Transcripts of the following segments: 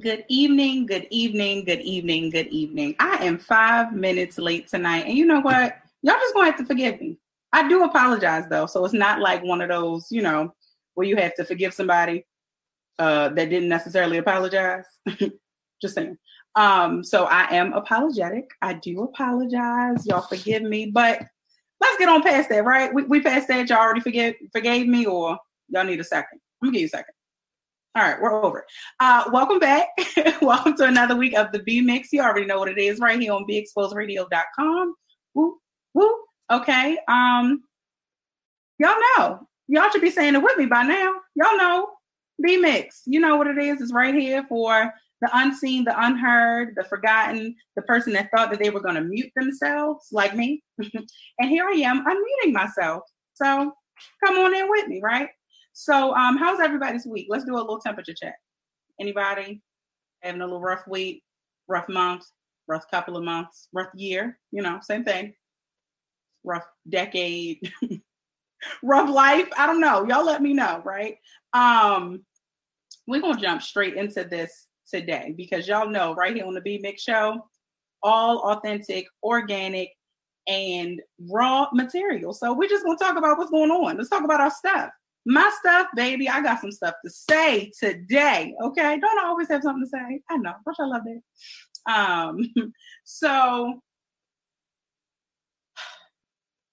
Good evening, good evening, good evening, good evening. I am five minutes late tonight. And you know what? Y'all just gonna have to forgive me. I do apologize though. So it's not like one of those, you know, where you have to forgive somebody uh, that didn't necessarily apologize. just saying. Um, so I am apologetic. I do apologize. Y'all forgive me, but let's get on past that, right? We, we passed that. Y'all already forget forgave me, or y'all need a second. I'm gonna give you a second. All right, we're over. Uh, welcome back. welcome to another week of the B Mix. You already know what it is right here on BExposedRadio.com. Woo, woo. Okay. Um, y'all know. Y'all should be saying it with me by now. Y'all know B Mix. You know what it is. It's right here for the unseen, the unheard, the forgotten, the person that thought that they were going to mute themselves, like me. and here I am unmuting myself. So come on in with me, right? So, um, how's everybody's week? Let's do a little temperature check. Anybody having a little rough week, rough month, rough couple of months, rough year? You know, same thing. Rough decade, rough life. I don't know. Y'all let me know, right? Um, we're gonna jump straight into this today because y'all know right here on the B Mix Show, all authentic, organic, and raw material. So we're just gonna talk about what's going on. Let's talk about our stuff. My stuff, baby, I got some stuff to say today. Okay. Don't I always have something to say? I know. Which I love that. Um, so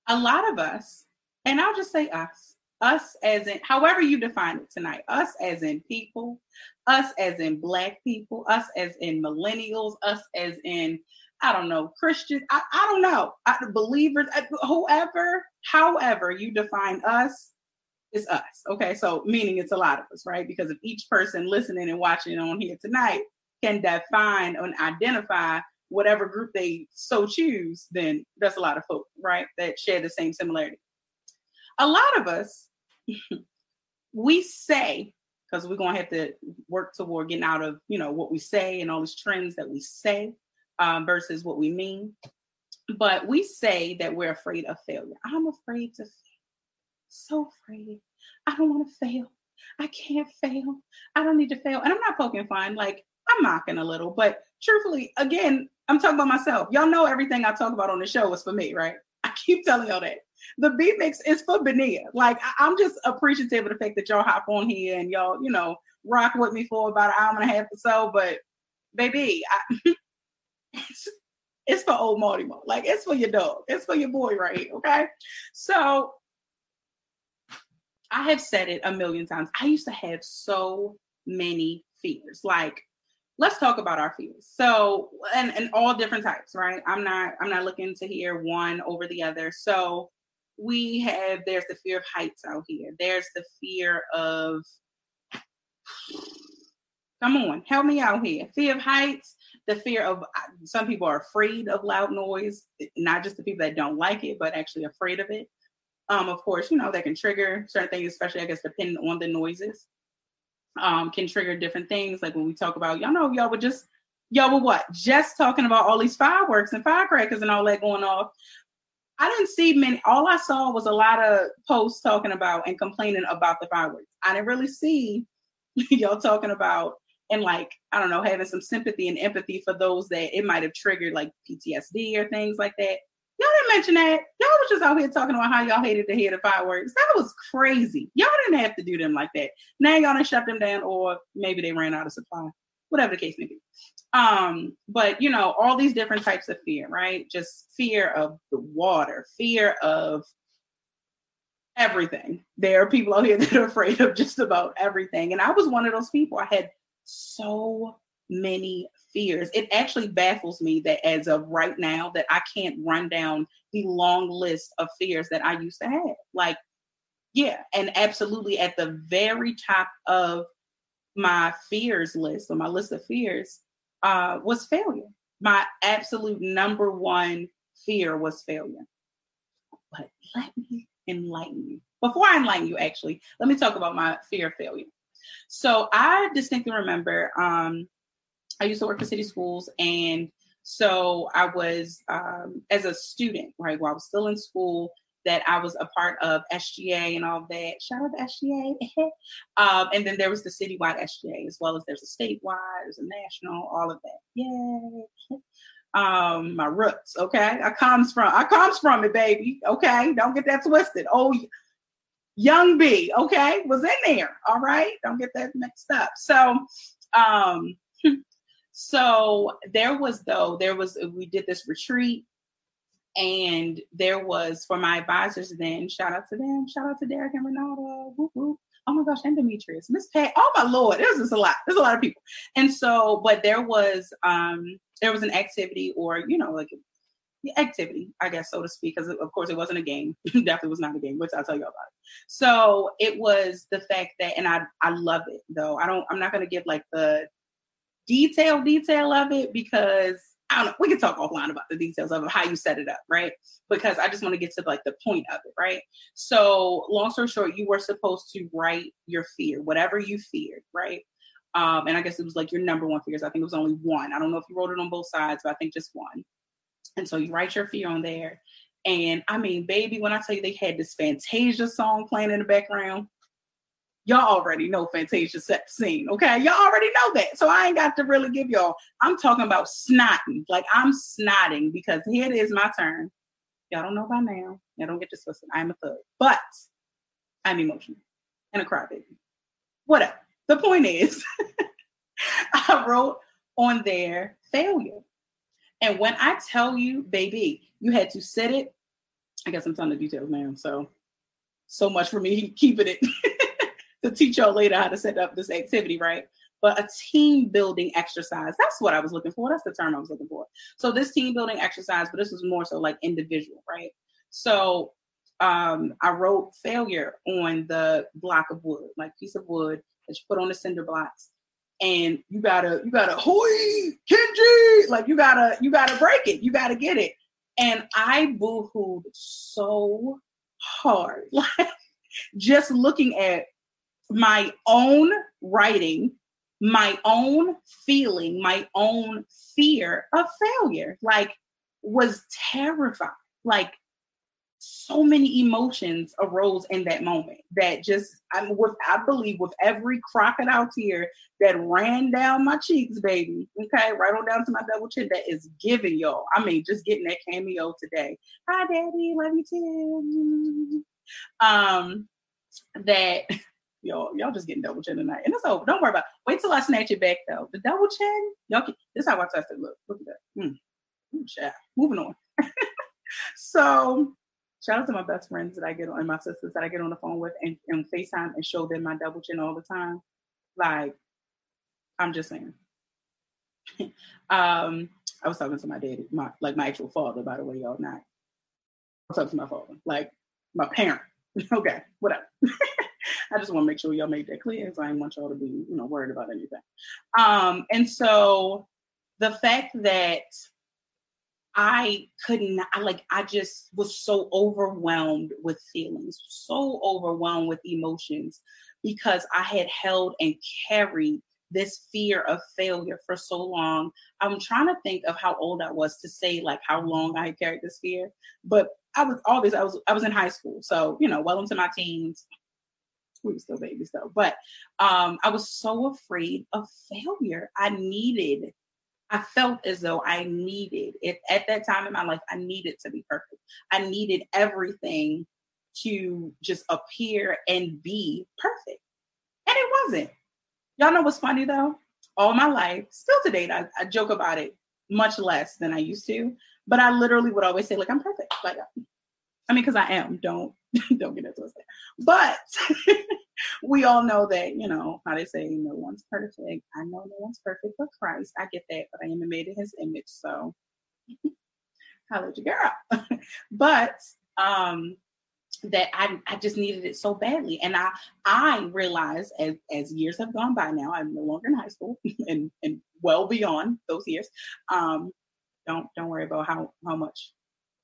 a lot of us, and I'll just say us, us as in however you define it tonight, us as in people, us as in black people, us as in millennials, us as in I don't know, Christian, I, I don't know, I, believers, whoever, however you define us, is us. Okay, so meaning it's a lot of us, right? Because if each person listening and watching on here tonight can define and identify whatever group they so choose, then that's a lot of folk, right? That share the same similarity. A lot of us, we say, because we're gonna have to work toward getting out of, you know, what we say and all these trends that we say um, versus what we mean. But we say that we're afraid of failure. I'm afraid to fail so afraid. I don't want to fail. I can't fail. I don't need to fail. And I'm not poking fun. Like I'm mocking a little, but truthfully, again, I'm talking about myself. Y'all know everything I talk about on the show is for me, right? I keep telling y'all that. The B Mix is for Benia. Like I- am just appreciative of the fact that y'all hop on here and y'all, you know, rock with me for about an hour and a half or so. But baby, I, it's, it's for old Mortimer. Like it's for your dog. It's for your boy right here. Okay. So I have said it a million times. I used to have so many fears. Like, let's talk about our fears. So, and and all different types, right? I'm not I'm not looking to hear one over the other. So, we have there's the fear of heights out here. There's the fear of Come on, help me out here. Fear of heights, the fear of some people are afraid of loud noise, not just the people that don't like it, but actually afraid of it. Um, of course, you know, that can trigger certain things, especially I guess depending on the noises. Um, can trigger different things. Like when we talk about, y'all know, y'all were just, y'all were what? Just talking about all these fireworks and firecrackers and all that going off. I didn't see many. All I saw was a lot of posts talking about and complaining about the fireworks. I didn't really see y'all talking about and like I don't know having some sympathy and empathy for those that it might have triggered like PTSD or things like that. Y'all didn't mention that. Y'all was just out here talking about how y'all hated to hear the fireworks. That was crazy. Y'all didn't have to do them like that. Now y'all done shut them down, or maybe they ran out of supply. Whatever the case may be. Um, but you know, all these different types of fear, right? Just fear of the water, fear of everything. There are people out here that are afraid of just about everything. And I was one of those people. I had so many fears. It actually baffles me that as of right now that I can't run down the long list of fears that I used to have. Like, yeah, and absolutely at the very top of my fears list or my list of fears uh, was failure. My absolute number one fear was failure. But let me enlighten you. Before I enlighten you, actually, let me talk about my fear of failure. So I distinctly remember um, I used to work for city schools, and so I was um, as a student, right? While I was still in school, that I was a part of SGA and all that. Shout out to SGA. um, and then there was the citywide SGA as well as there's a statewide, there's a national, all of that. Yay. Um, my roots, okay. I comes from I comes from it, baby. Okay, don't get that twisted. Oh, young B, okay, was in there. All right, don't get that mixed up. So, um, so there was though there was we did this retreat and there was for my advisors then, shout out to them, shout out to Derek and Renata. Whoop, whoop. Oh my gosh, and Demetrius, Miss Pat. Oh my lord, there's just a lot. There's a lot of people. And so, but there was um there was an activity or you know, like activity, I guess, so to speak, because of course it wasn't a game. Definitely was not a game, which I'll tell you about it. So it was the fact that, and I I love it though. I don't. I'm not gonna give like the detail detail of it because I don't know. We can talk offline about the details of how you set it up, right? Because I just want to get to like the point of it, right? So, long story short, you were supposed to write your fear, whatever you feared, right? Um, and I guess it was like your number one fears. I think it was only one. I don't know if you wrote it on both sides, but I think just one. And so you write your fear on there. And I mean, baby, when I tell you they had this Fantasia song playing in the background, y'all already know Fantasia scene, okay? Y'all already know that. So I ain't got to really give y'all. I'm talking about snotting. Like I'm snotting because here it is my turn. Y'all don't know by now. Y'all don't get to listen. I'm a thug. But I'm emotional and a crybaby. Whatever. The point is, I wrote on there failure. And when I tell you, baby, you had to set it. I guess I'm telling the details now. So, so much for me keeping it. to teach y'all later how to set up this activity, right? But a team building exercise. That's what I was looking for. That's the term I was looking for. So this team building exercise, but this was more so like individual, right? So um, I wrote failure on the block of wood, like piece of wood that you put on the cinder blocks. And you gotta, you gotta, hoi, Kenji, like you gotta, you gotta break it, you gotta get it. And I boo-hooed so hard, like just looking at my own writing, my own feeling, my own fear of failure, like was terrified. Like so many emotions arose in that moment that just I'm with I believe with every crocodile tear that ran down my cheeks, baby. Okay, right on down to my double chin that is giving y'all. I mean, just getting that cameo today. Hi daddy, love you too. Um that y'all, y'all just getting double chin tonight. And it's over. Don't worry about it. Wait till I snatch it back though. The double chin, y'all can, this is how I test it. Look, look at that. Mm. Ooh, Moving on. so shout out to my best friends that I get on and my sisters that I get on the phone with and, and FaceTime and show them my double chin all the time. Like, I'm just saying. um, I was talking to my daddy, my like my actual father, by the way, y'all not. I was talking to my father, like my parent. okay, whatever. I just want to make sure y'all make that clear because I didn't want y'all to be, you know, worried about anything. Um, and so the fact that I couldn't, I like, I just was so overwhelmed with feelings, so overwhelmed with emotions because I had held and carried this fear of failure for so long. I'm trying to think of how old I was to say like how long I had carried this fear, but I was always I was I was in high school, so you know, well into my teens we were still babies though. But um, I was so afraid of failure. I needed, I felt as though I needed it at that time in my life. I needed to be perfect. I needed everything to just appear and be perfect, and it wasn't. Y'all know what's funny though? All my life, still to date, I, I joke about it much less than I used to. But I literally would always say, like, I'm perfect. Like, I mean, because I am. Don't don't get it twisted. But we all know that, you know, how they say no one's perfect. I know no one's perfect but Christ. I get that, but I am made in his image. So holla girl. but um that I, I just needed it so badly. And I I realized as as years have gone by now, I'm no longer in high school and, and well beyond those years. Um don't don't worry about how how much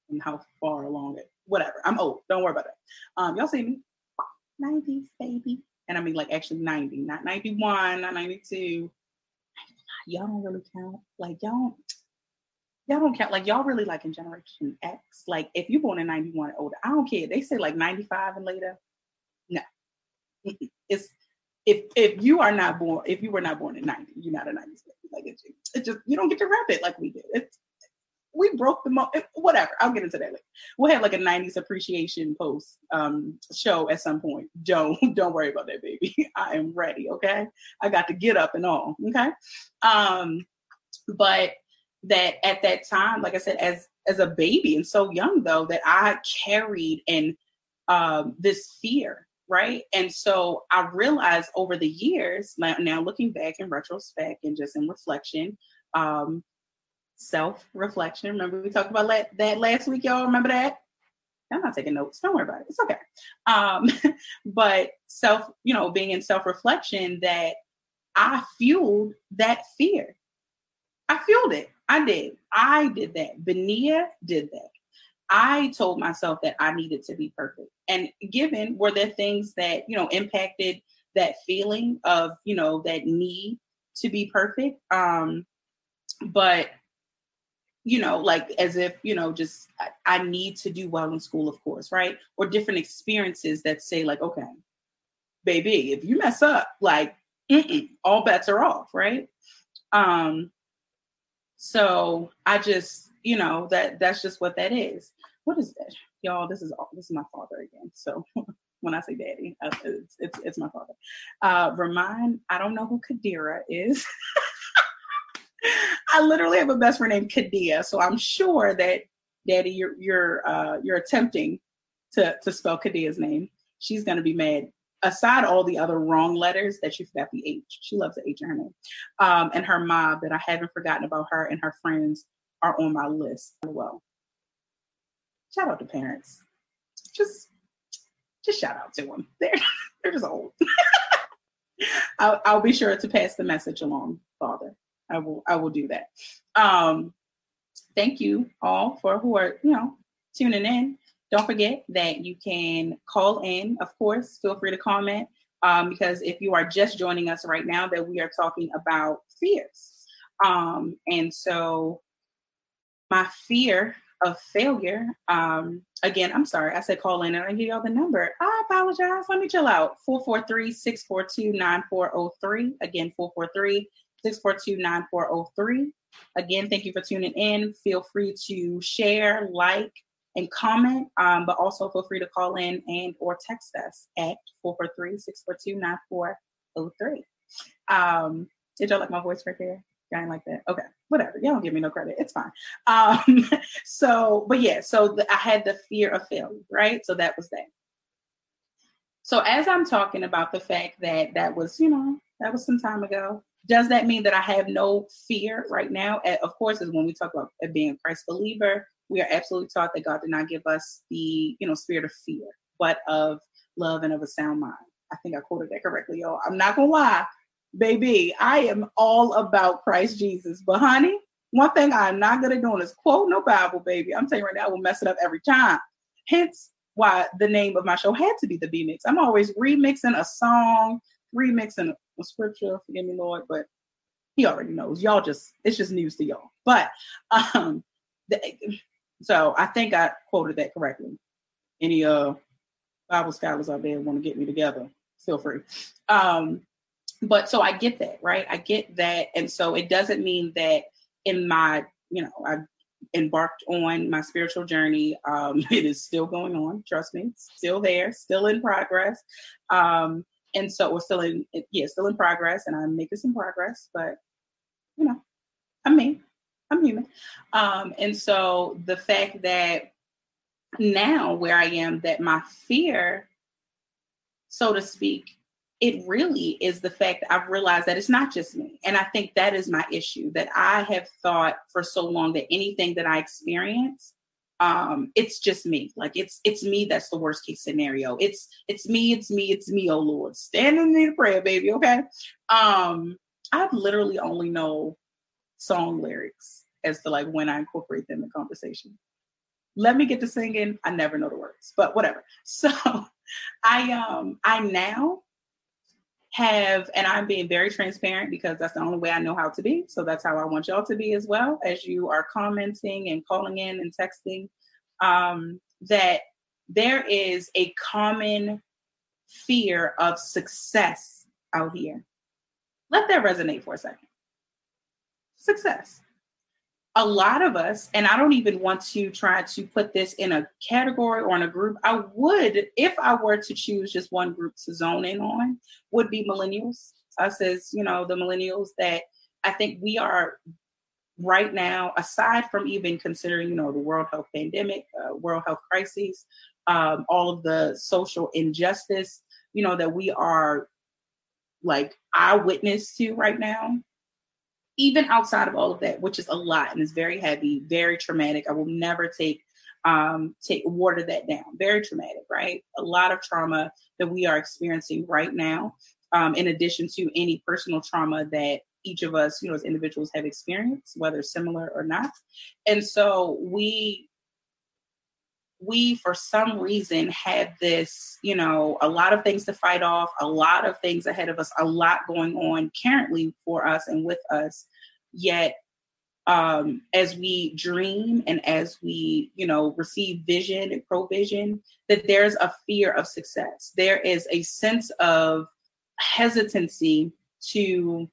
and how far along it whatever. I'm old. Don't worry about it. Um, y'all see me? 90s, baby. And I mean, like, actually 90, not 91, not 92. Y'all don't really count. Like, y'all, y'all don't count. Like y'all really like in Generation X. Like if you're born in 91 older, I don't care. They say like 95 and later. No. It's if if you are not born, if you were not born in 90, you're not a 90s baby. Like it's it just you don't get to wrap it like we did. It's we broke the mo whatever. I'll get into that later. We'll have like a 90s appreciation post um show at some point. Don't don't worry about that, baby. I am ready. Okay. I got to get up and all. Okay. Um, but that at that time, like I said, as as a baby and so young though, that I carried and um this fear right? And so I realized over the years, now looking back in retrospect and just in reflection, um, self reflection. Remember we talked about that last week, y'all. Remember that? I'm not taking notes. Don't worry about it. It's okay. Um, but self, you know, being in self reflection, that I fueled that fear. I fueled it. I did. I did that. Benia did that. I told myself that I needed to be perfect. And given were there things that, you know, impacted that feeling of, you know, that need to be perfect. Um, but you know, like as if, you know, just I, I need to do well in school, of course, right? Or different experiences that say, like, okay, baby, if you mess up, like, all bets are off, right? Um, so I just, you know, that that's just what that is what is that, y'all? This is all, this is my father again. So when I say daddy, it's it's, it's my father. Uh, remind I don't know who Kadira is. I literally have a best friend named Kadia, so I'm sure that Daddy, you're you're uh, you're attempting to to spell Kadia's name. She's gonna be mad. Aside all the other wrong letters that she forgot the H. She loves the H in her name. Um, and her mob that I haven't forgotten about her and her friends are on my list as well shout out to parents. Just just shout out to them. They're they're just old. I'll, I'll be sure to pass the message along, Father. I will I will do that. Um, thank you all for who are you know tuning in. Don't forget that you can call in. Of course, feel free to comment um, because if you are just joining us right now, that we are talking about fears. Um, and so, my fear of failure. Um, again, I'm sorry, I said call in and I give y'all the number. I apologize. Let me chill out. 443 642 9403. Again, 443 642 9403. Again, thank you for tuning in. Feel free to share, like, and comment, um, but also feel free to call in and or text us at 443-642-9403. Um, did y'all like my voice right there? Guy like that. Okay, whatever. Y'all don't give me no credit. It's fine. Um, so, but yeah, so the, I had the fear of failure, right? So that was that. So as I'm talking about the fact that that was, you know, that was some time ago, does that mean that I have no fear right now? Eh, of course, is when we talk about eh, being a Christ believer, we are absolutely taught that God did not give us the, you know, spirit of fear, but of love and of a sound mind. I think I quoted that correctly, y'all. I'm not gonna lie baby, I am all about Christ Jesus. But honey, one thing I'm not gonna do is quote no Bible, baby. I'm telling you right now, I will mess it up every time. Hence why the name of my show had to be the B Mix. I'm always remixing a song, remixing a scripture, forgive me, Lord, but he already knows. Y'all just it's just news to y'all. But um the, so I think I quoted that correctly. Any uh Bible scholars out there want to get me together, feel free. Um but so I get that, right? I get that. And so it doesn't mean that in my, you know, I've embarked on my spiritual journey. Um, it is still going on, trust me, still there, still in progress. Um, and so we're still in, yeah, still in progress, and I'm making some progress, but you know, I'm me, I'm human. Um, and so the fact that now where I am, that my fear, so to speak, it really is the fact that I've realized that it's not just me. And I think that is my issue that I have thought for so long that anything that I experience, um, it's just me. Like it's it's me that's the worst case scenario. It's it's me, it's me, it's me, oh Lord. Stand in of prayer, baby. Okay. Um, I literally only know song lyrics as to like when I incorporate them in conversation. Let me get to singing. I never know the words, but whatever. So I um I now have, and I'm being very transparent because that's the only way I know how to be. So that's how I want y'all to be as well as you are commenting and calling in and texting. Um, that there is a common fear of success out here. Let that resonate for a second. Success a lot of us, and I don't even want to try to put this in a category or in a group. I would, if I were to choose just one group to zone in on, would be millennials. Us as, you know, the millennials that I think we are right now, aside from even considering, you know, the world health pandemic, uh, world health crises, um, all of the social injustice, you know, that we are like eyewitness to right now even outside of all of that, which is a lot and is very heavy, very traumatic. I will never take um take water that down. Very traumatic, right? A lot of trauma that we are experiencing right now, um, in addition to any personal trauma that each of us, you know, as individuals have experienced, whether similar or not. And so we we for some reason had this you know a lot of things to fight off a lot of things ahead of us a lot going on currently for us and with us. Yet um as we dream and as we you know receive vision and provision that there's a fear of success. There is a sense of hesitancy to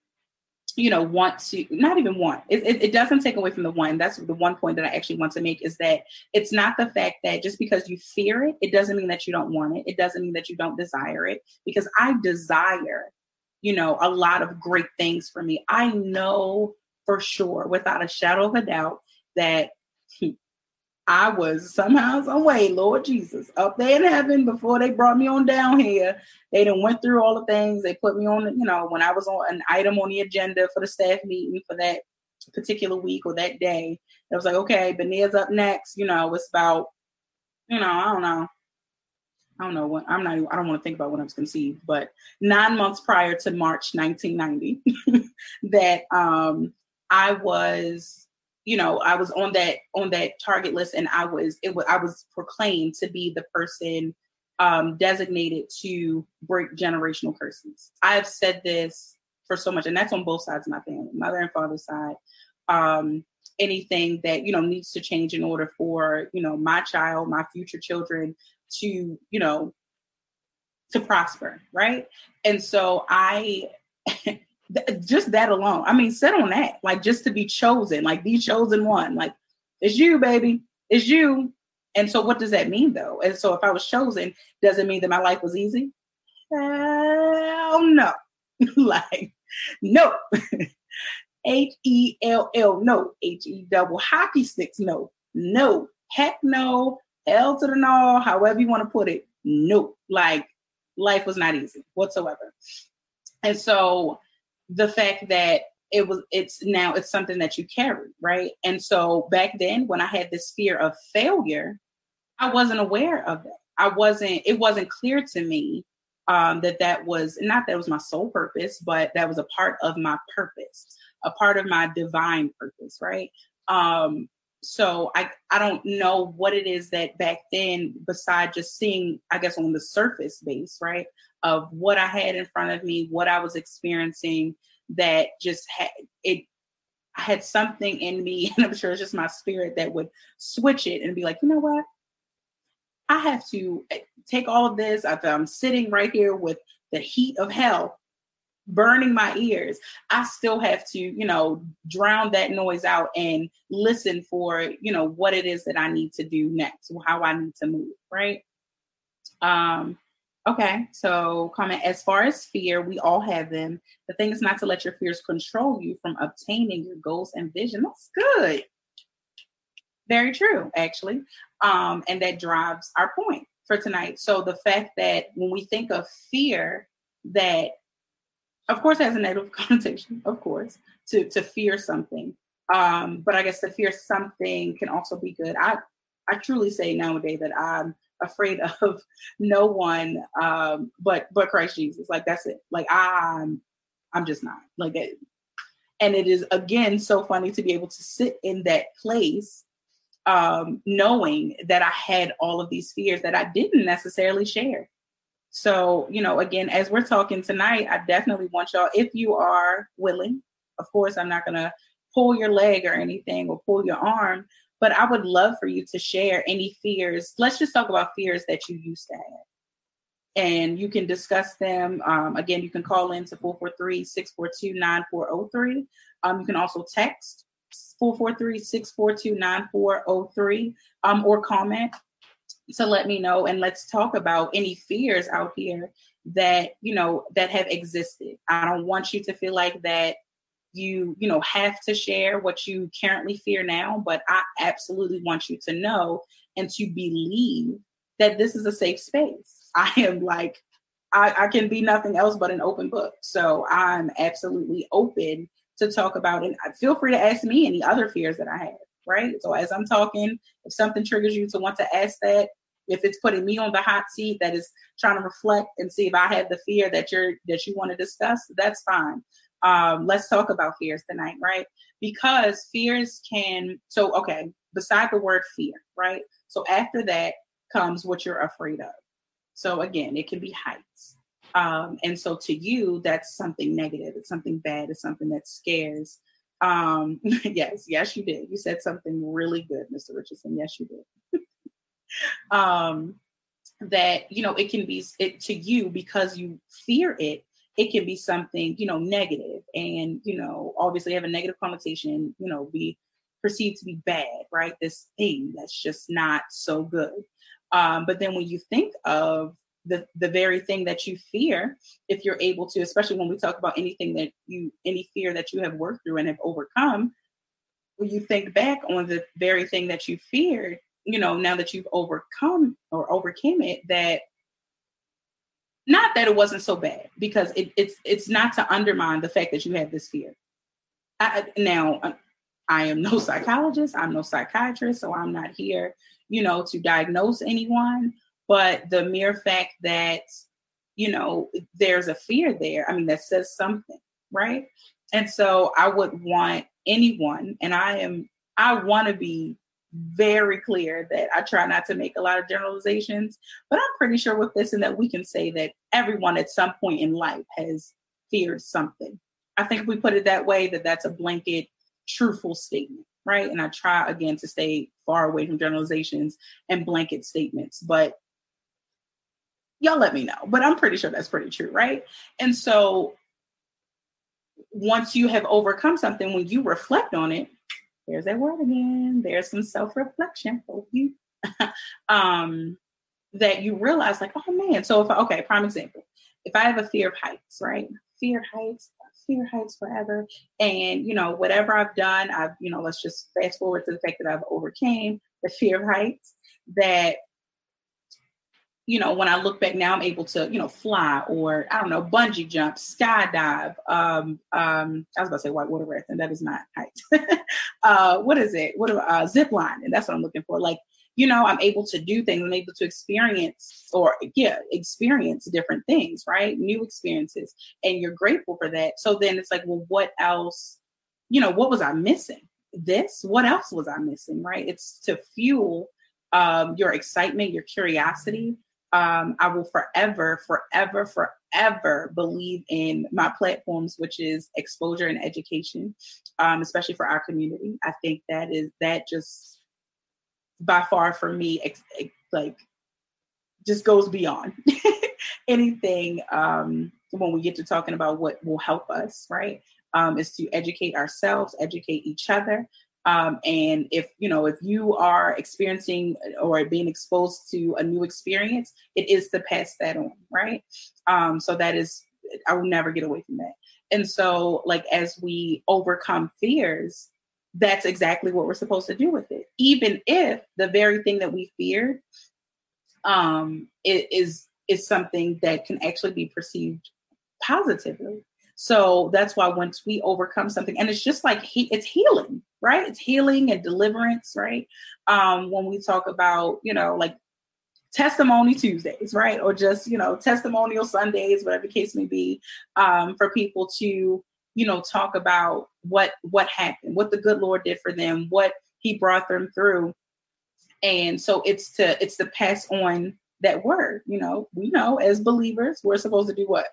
you know want to not even want it, it, it, doesn't take away from the one. That's the one point that i actually want to make is that it's not the fact that just because you fear it it doesn't mean that you don't want it. It doesn't mean that you don't desire it because i desire you know a lot of great things for me. I know for sure without a shadow of a doubt that I was somehow, some way, Lord Jesus, up there in heaven before they brought me on down here. They done went through all the things. They put me on, you know, when I was on an item on the agenda for the staff meeting for that particular week or that day. It was like, okay, Benia's up next. You know, it's about, you know, I don't know. I don't know when I'm not, I don't want to think about when I was conceived, but nine months prior to March 1990, that um, I was you know i was on that on that target list and i was it was i was proclaimed to be the person um, designated to break generational curses. I've said this for so much and that's on both sides of my family mother and father's side. Um, anything that you know needs to change in order for you know my child my future children to you know to prosper right? And so i Th- just that alone. I mean, sit on that. Like just to be chosen, like be chosen one. Like it's you, baby. It's you. And so what does that mean though? And so if I was chosen, does it mean that my life was easy? Hell no. like, no. H E L L no. H E double hockey sticks no. No. Heck no. L to the no, however you want to put it. No. Like life was not easy whatsoever. And so the fact that it was it's now it's something that you carry right? And so back then when i had this fear of failure i wasn't aware of that. I wasn't it wasn't clear to me um, that that was not that was my sole purpose but that was a part of my purpose a part of my divine purpose right? Um, so i i don't know what it is that back then beside just seeing i guess on the surface base right of what I had in front of me, what I was experiencing that just had it I had something in me, and I'm sure it's just my spirit that would switch it and be like, you know what? I have to eh, take all of this. I'm sitting right here with the heat of hell burning my ears. I still have to, you know, drown that noise out and listen for, you know, what it is that I need to do next, how I need to move, right? Um, Okay, so comment as far as fear, we all have them. The thing is not to let your fears control you from obtaining your goals and vision. That's good. Very true, actually. Um, and that drives our point for tonight. So the fact that when we think of fear, that of course has a negative connotation, of course, to to fear something. Um, but I guess to fear something can also be good. I I truly say nowadays that I'm afraid of no one um, but but Christ Jesus. Like that's it. Like I'm I'm just not like it. And it is again so funny to be able to sit in that place, um, knowing that I had all of these fears that I didn't necessarily share. So, you know, again, as we're talking tonight, I definitely want y'all, if you are willing, of course, I'm not going to pull your leg or anything or pull your arm, but I would love for you to share any fears. Let's just talk about fears that you used to have. And you can discuss them. Um, again, you can call in to 443 642 9403. Um, you can also text 443 642 9403 um, or comment to let me know and let's talk about any fears out here that you know that have existed. I don't want you to feel like that you you know have to share what you currently fear now but i absolutely want you to know and to believe that this is a safe space. I am like I, I can be nothing else but an open book. So i'm absolutely open to talk about it. Feel free to ask me any other fears that i have right? So as i'm talking if something triggers you to want to ask that if it's putting me on the hot seat that is trying to reflect and see if I have the fear that you're that you want to discuss, that's fine. Um, let's talk about fears tonight, right? Because fears can so okay, beside the word fear, right? So after that comes what you're afraid of. So again, it can be heights. Um, and so to you, that's something negative. It's something bad. It's something that scares. Um, yes, yes, you did. You said something really good, Mr. Richardson. Yes, you did. um, that you know it can be it to you because you fear it it can be something you know negative. And you know obviously have a negative connotation you know be perceived to be bad right? This thing that's just not so good. Um, but then when you think of the the very thing that you fear if you're able to especially when we talk about anything that you any fear that you have worked through and have overcome when you think back on the very thing that you feared you know, now that you've overcome or overcame it, that not that it wasn't so bad because it, it's it's not to undermine the fact that you have this fear. I, now, uh, I am no psychologist. I'm no psychiatrist, so I'm not here, you know, to diagnose anyone. But the mere fact that you know there's a fear there, I mean, that says something, right? And so I would want anyone, and I am, I want to be very clear that I try not to make a lot of generalizations, but I'm pretty sure with this and that we can say that everyone at some point in life has feared something. I think if we put it that way, that that's a blanket, truthful statement, right? And I try again to stay far away from generalizations and blanket statements, but y'all let me know. But I'm pretty sure that's pretty true, right? And so once you have overcome something, when you reflect on it, there's that word again. There's some self-reflection for you. um, that you realize, like, oh man. So if I, okay, prime example. If I have a fear of heights, right? Fear heights, fear heights forever. And you know, whatever I've done, I've, you know, let's just fast forward to the fact that I've overcame the fear of heights, that you know, when I look back now, I'm able to, you know, fly or I don't know, bungee jump, skydive. Um, um, I was about to say whitewater rafting. That is not height. uh, what is it? What uh, zip line? And that's what I'm looking for. Like, you know, I'm able to do things. I'm able to experience or yeah, experience different things, right? New experiences, and you're grateful for that. So then it's like, well, what else? You know, what was I missing? This. What else was I missing? Right? It's to fuel um, your excitement, your curiosity um, I will forever, forever, forever believe in my platforms, which is exposure and education, um, especially for our community. I think that is that just by far for me, ex- ex- like just goes beyond anything um, when we get to talking about what will help us, right? Um, is to educate ourselves, educate each other, um, and if you know if you are experiencing or being exposed to a new experience, it is to pass that on, right? Um, so that is I will never get away from that. And so, like as we overcome fears, that's exactly what we're supposed to do with it. Even if the very thing that we feared um, is is something that can actually be perceived positively. So that's why once we overcome something, and it's just like he, it's healing, right? It's healing and deliverance, right? Um, when we talk about, you know, like testimony Tuesdays, right? Or just, you know, testimonial Sundays, whatever the case may be, um, for people to, you know, talk about what what happened, what the good Lord did for them, what he brought them through. And so it's to it's to pass on that word. You know, we know as believers, we're supposed to do what?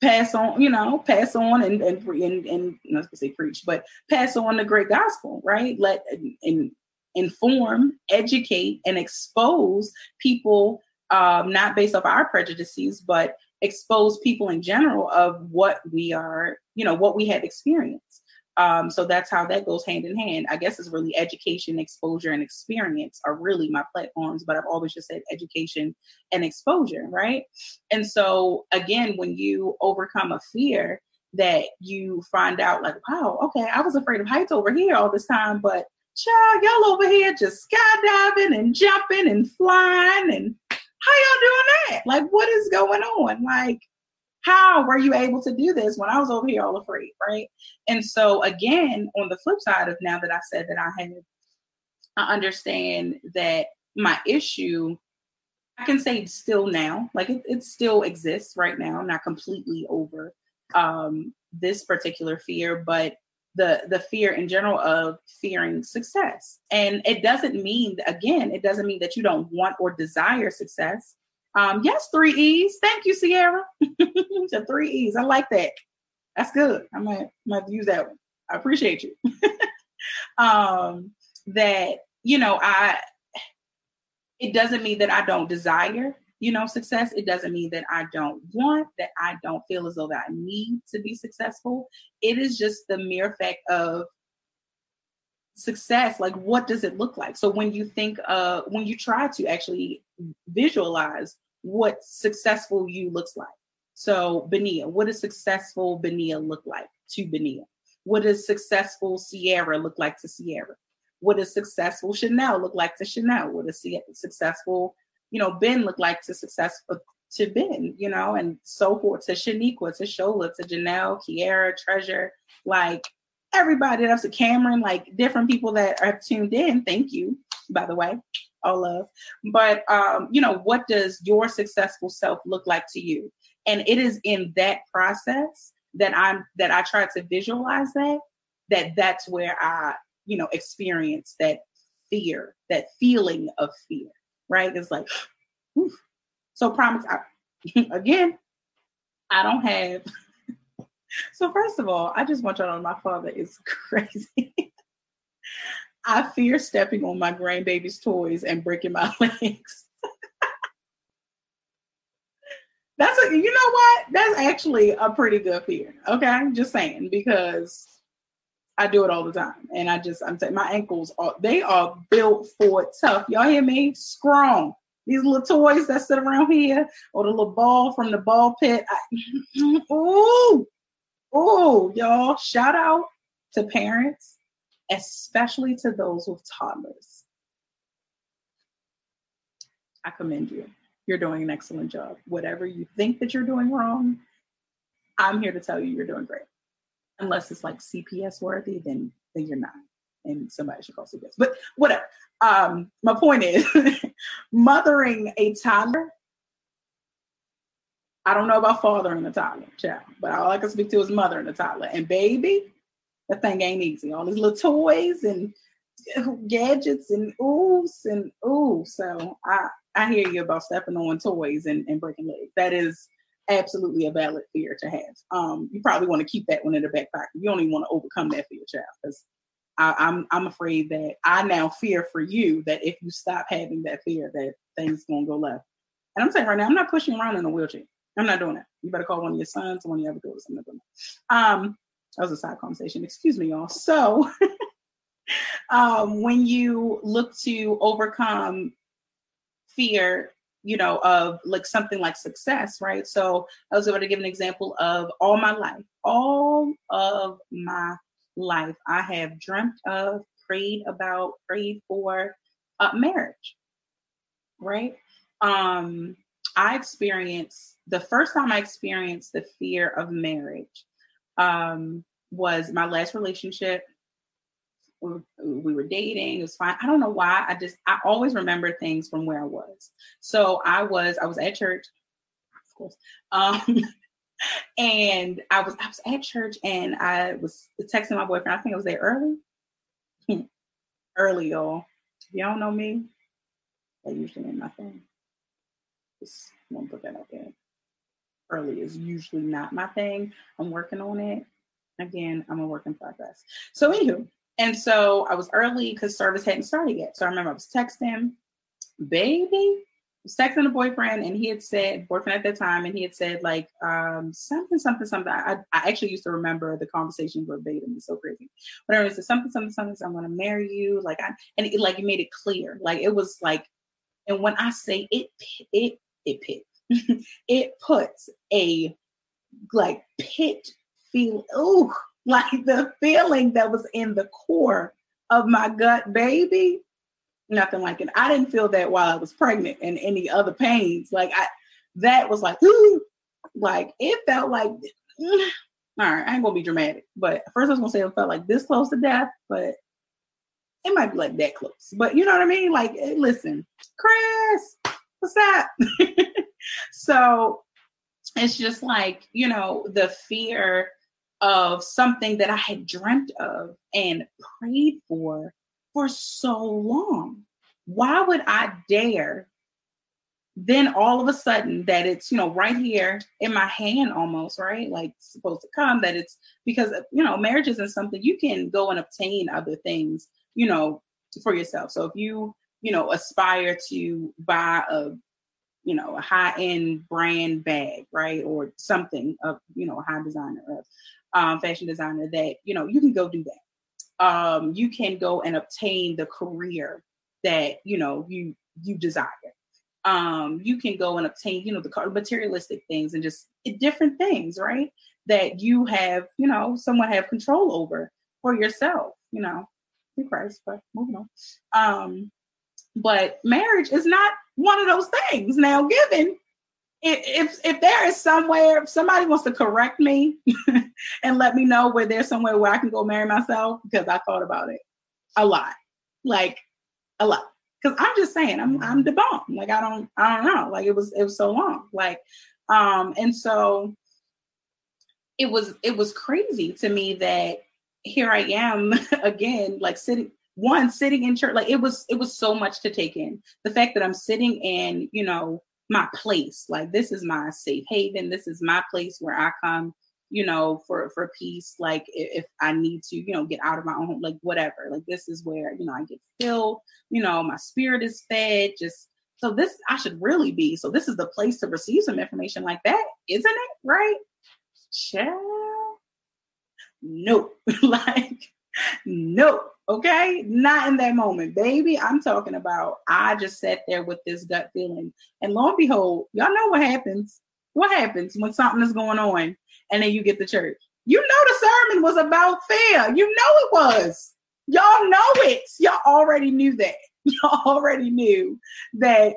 Pass on, you know, pass on and and and, and not to say preach, but pass on the great gospel, right? Let and inform, educate, and expose people, um, not based off our prejudices, but expose people in general of what we are, you know, what we have experienced. Um, so that's how that goes hand in hand. I guess it's really education, exposure, and experience are really my platforms, but I've always just said education and exposure, right? And so again, when you overcome a fear that you find out, like, wow, okay, I was afraid of heights over here all this time, but child, y'all over here just skydiving and jumping and flying and how y'all doing that? Like, what is going on? Like, how were you able to do this when I was over here all afraid, right? And so again, on the flip side of now that I said that I have, I understand that my issue, I can say still now, like it, it still exists right now, not completely over um, this particular fear, but the the fear in general of fearing success. And it doesn't mean again, it doesn't mean that you don't want or desire success. Um, yes, three E's. Thank you, Sierra. the three E's. I like that. That's good. I'm gonna use that one. I appreciate you. um, that you know, I. It doesn't mean that I don't desire, you know, success. It doesn't mean that I don't want, that I don't feel as though that I need to be successful. It is just the mere fact of success like what does it look like so when you think uh when you try to actually visualize what successful you looks like. So benia what does successful benia look like to benia? What does successful sierra look like to sierra? What does successful chanel look like to chanel? What does successful you know ben look like to successful uh, to Ben, you know, and so forth to Shaniqua, to Shola, to Janelle, Kiera, Treasure, like everybody else, to Cameron, like different people that are tuned in. Thank you, by the way, all of. But um, you know, what does your successful self look like to you? And it is in that process that I'm that I try to visualize that that that's where I, you know, experience that fear, that feeling of fear, right? It's like, whew. so promise I, again, I don't have so first of all, I just want y'all to know my father is crazy. I fear stepping on my grandbaby's toys and breaking my legs. That's a, you know what? That's actually a pretty good fear. Okay, just saying because I do it all the time, and I just I'm saying my ankles are they are built for tough. Y'all hear me? Strong. These little toys that sit around here, or the little ball from the ball pit. I, ooh, Oh, y'all, shout out to parents, especially to those with toddlers. I commend you. You're doing an excellent job. Whatever you think that you're doing wrong, I'm here to tell you you're doing great. Unless it's like CPS worthy, then then you're not. And somebody should call CPS. But whatever. Um, my point is mothering a toddler I don't know about fathering a toddler, child, but all I can speak to is mother and a toddler. And baby, that thing ain't easy. All these little toys and gadgets and oohs and ooh. So I I hear you about stepping on toys and, and breaking legs. That is absolutely a valid fear to have. Um, you probably want to keep that one in the back pocket. You don't even want to overcome that fear, child, because I'm I'm afraid that I now fear for you that if you stop having that fear, that things gonna go left. And I'm saying right now, I'm not pushing around in a wheelchair. I'm not doing that. You better call one of your sons or one of your other daughters. I'm not doing that. Um, that was a side conversation. Excuse me, y'all. So, um, when you look to overcome fear, you know, of like something like success, right? So, I was able to give an example of all my life, all of my life, I have dreamt of, prayed about, prayed for uh, marriage, right? Um, I experienced the first time I experienced the fear of marriage um, was my last relationship. We, we were dating. It was fine. I don't know why. I just I always remember things from where I was. So I was I was at church, of course, um, and I was I was at church and I was texting my boyfriend. I think I was there early, early y'all. If y'all know me, That usually ain't my thing. Just won't put that out there. Early is usually not my thing. I'm working on it. Again, I'm a work in progress. So, anywho, and so I was early because service hadn't started yet. So I remember I was texting, baby, was texting a boyfriend and he had said boyfriend at that time and he had said like um, something something something I, I actually used to remember the conversation verbatim it's so crazy whatever it said something something something i'm going to marry you like i and it, like it made it clear like it was like and when i say it it it pit it puts a like pit feel oh like the feeling that was in the core of my gut baby nothing like it. I didn't feel that while I was pregnant and any other pains. Like I, that was like, ooh, like it felt like. Mm, all right, I ain't gonna be dramatic, but first I was gonna say it felt like this close to death, but it might be like that close. But you know what I mean? Like, listen, Chris, what's that? so it's just like you know the fear of something that I had dreamt of and prayed for for so long. Why would I dare then all of a sudden that it's you know right here in my hand almost right like supposed to come that it's because you know marriage isn't something you can go and obtain other things you know for yourself so if you you know aspire to buy a you know a high end brand bag right or something of you know a high designer of um, fashion designer that you know you can go do that um, you can go and obtain the career that you know you you desire. Um, you can go and obtain, you know, the materialistic things and just different things, right? That you have, you know, someone have control over for yourself, you know, through Christ, but moving on. Um, but marriage is not one of those things. Now, given if if there is somewhere if somebody wants to correct me and let me know where there's somewhere where I can go marry myself because I thought about it a lot, like a lot. Because I'm just saying, I'm I'm the bomb. Like I don't I don't know. Like it was it was so long. Like um and so it was it was crazy to me that here I am again, like sitting one sitting in church. Like it was it was so much to take in. The fact that I'm sitting in, you know my place. Like this is my safe haven. This is my place where I come, you know, for for peace. Like if, if I need to, you know, get out of my own home, like whatever. Like this is where you know I get filled. You know, my spirit is fed. Just so this I should really be. So this is the place to receive some information like that, isn't it? Right? Child. Nope. like nope. Okay, not in that moment, baby. I'm talking about I just sat there with this gut feeling, and lo and behold, y'all know what happens. What happens when something is going on, and then you get to church? You know the sermon was about fear. You know it was. Y'all know it. Y'all already knew that. Y'all already knew that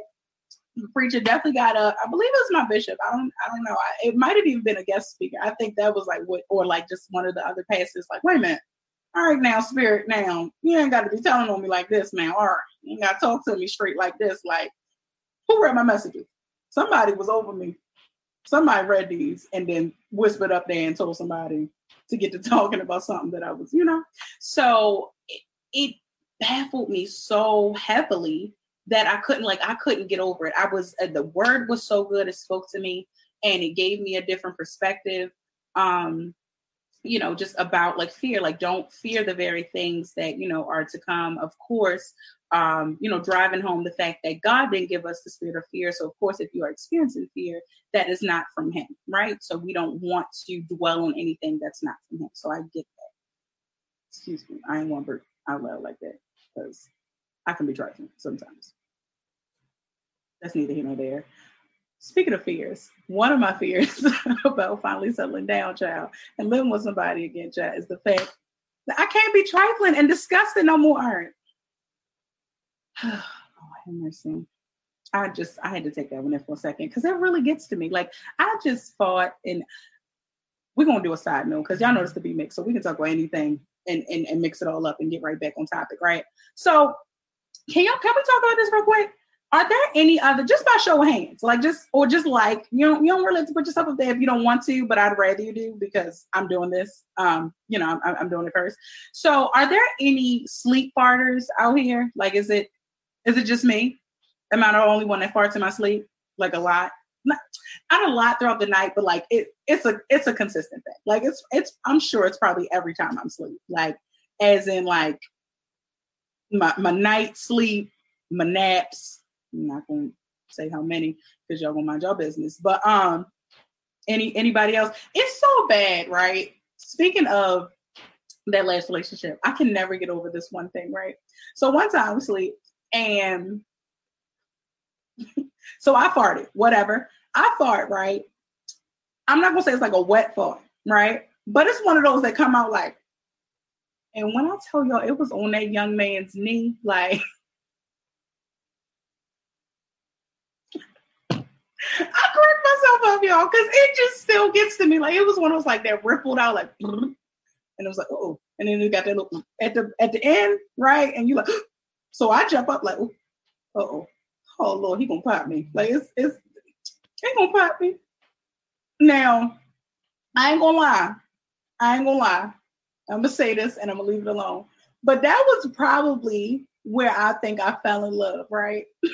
the preacher definitely got up. I believe it was my bishop. I don't. I don't know. I, it might have even been a guest speaker. I think that was like what, or like just one of the other pastors. Like, wait a minute all right now, spirit, now you ain't got to be telling on me like this, man. All right, you ain't got to talk to me straight like this. Like, who read my messages? Somebody was over me. Somebody read these and then whispered up there and told somebody to get to talking about something that I was, you know. So it, it baffled me so heavily that I couldn't like I couldn't get over it. I was uh, the word was so good it spoke to me and it gave me a different perspective. Um you know just about like fear like don't fear the very things that you know are to come. Of course um you know driving home the fact that god didn't give us the spirit of fear. So of course if you are experiencing fear that is not from him right? So we don't want to dwell on anything that's not from him. So i get that. Excuse me. I ain't want to out loud like that because i can be trifling sometimes. That's neither here nor there Speaking of fears, one of my fears about finally settling down, child, and living with somebody again, child, is the fact that I can't be trifling and disgusting no more. oh, have mercy. I just I had to take that one in for a second because it really gets to me. Like I just thought, and we're gonna do a side note because y'all know this to be mixed, so we can talk about anything and, and and mix it all up and get right back on topic, right? So can y'all can we talk about this real quick? Are there any other just by show of hands like just or just like you don't you don't really have to put yourself up there if you don't want to but i'd rather you do because i'm doing this um you know i'm, I'm doing it first so are there any sleep farters out here like is it is it just me Am I the only one that farts in my sleep? Like a lot? Not, not a lot throughout the night, but like it, it's a it's a consistent thing. Like it's it's I'm sure it's probably every time I'm asleep. Like as in like my my night sleep, my naps. I'm not gonna say how many because y'all gonna mind your business. But um any anybody else? It's so bad, right? Speaking of that last relationship, I can never get over this one thing, right? So one time we sleep and so I farted, whatever. I fart, right? I'm not gonna say it's like a wet fart, right? But it's one of those that come out like, and when I tell y'all it was on that young man's knee, like I correct myself up, y'all, because it just still gets to me. Like it was one of those like that rippled out, like, and it was like, oh, and then it got that little at the at the end, right? And you like, so I jump up like, oh, oh, oh Lord, he gonna pop me. Like it's it's he gonna pop me. Now, I ain't gonna lie. I ain't gonna lie. I'm gonna say this and I'm gonna leave it alone. But that was probably where I think I fell in love, right?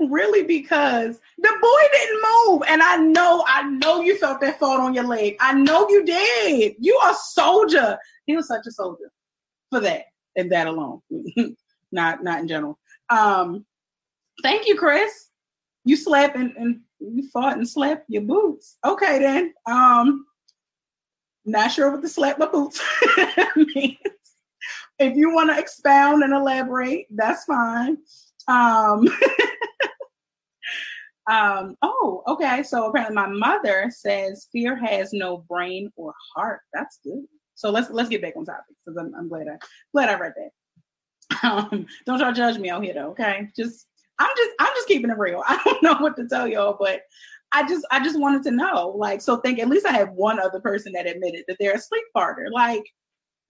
really because the boy didn't move. And i know i know you felt that fault on your leg. I know you did. You are soldier. He was such a soldier for that and that alone. Not not in general. Um thank you chris. You slept and, and you fought and slept your boots. Okay then. Um not sure what the slap my boots means. If you want to expound and elaborate that's fine. Um Um, oh, okay. So apparently my mother says fear has no brain or heart. That's good. So let's let's get back on topic because I'm, I'm glad I glad I read that. Um, don't y'all judge me out here though, okay? Just I'm just I'm just keeping it real. I don't know what to tell y'all, but I just I just wanted to know. Like, so think at least I have one other person that admitted that they're a sleep partner. Like,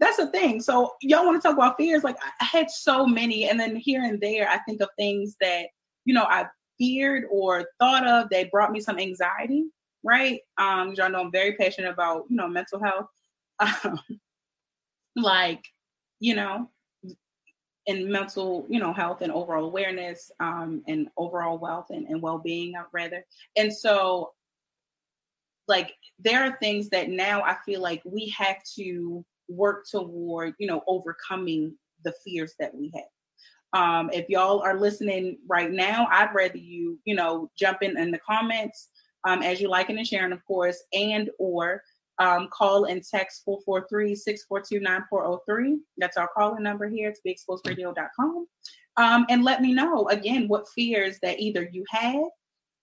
that's the thing. So y'all want to talk about fears? Like I had so many, and then here and there I think of things that you know I feared or thought of that brought me some anxiety, right? Um, y'all know I'm very passionate about, you know, mental health. Um, like, you know, and mental, you know, health and overall awareness, um, and overall wealth and, and well-being, uh, rather. And so like there are things that now I feel like we have to work toward, you know, overcoming the fears that we have. Um, if y'all are listening right now, I'd rather you, you know, jump in in the comments um, as you liking and sharing, of course, and or um, call and text 443-642-9403. That's our calling number here. It's beexposedradio.com. Um, and let me know, again, what fears that either you had.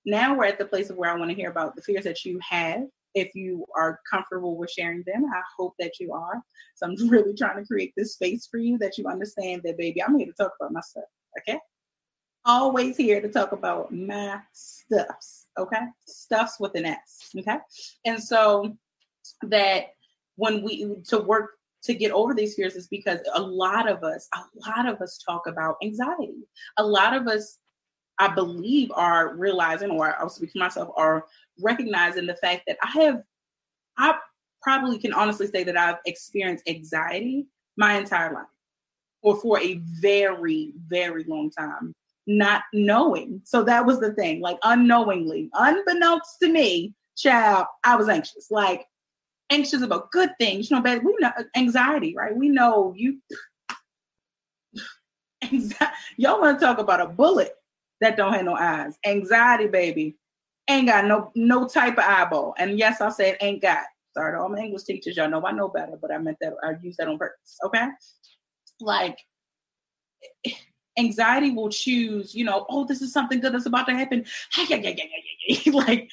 Now we're at the place of where I want to hear about the fears that you have if you are comfortable with sharing them. I hope that you are. So I'm really trying to create this space for you that you understand that, baby, I'm here to talk about my stuff. Okay. Always here to talk about my stuffs. Okay. Stuffs with an S. Okay. And so that when we to work to get over these fears is because a lot of us, a lot of us talk about anxiety. A lot of us I believe are realizing, or I'll speak for myself, are recognizing the fact that I have, I probably can honestly say that I've experienced anxiety my entire life or for a very, very long time, not knowing. So that was the thing, like unknowingly, unbeknownst to me, child, I was anxious, like anxious about good things, you know, but we know anxiety, right? We know you, y'all want to talk about a bullet that don't have no eyes. Anxiety, baby, ain't got no no type of eyeball. And yes, I said ain't got. Sorry to all my English teachers, y'all know I know better, but I meant that I used that on purpose. Okay, like anxiety will choose, you know, oh, this is something good that's about to happen. like,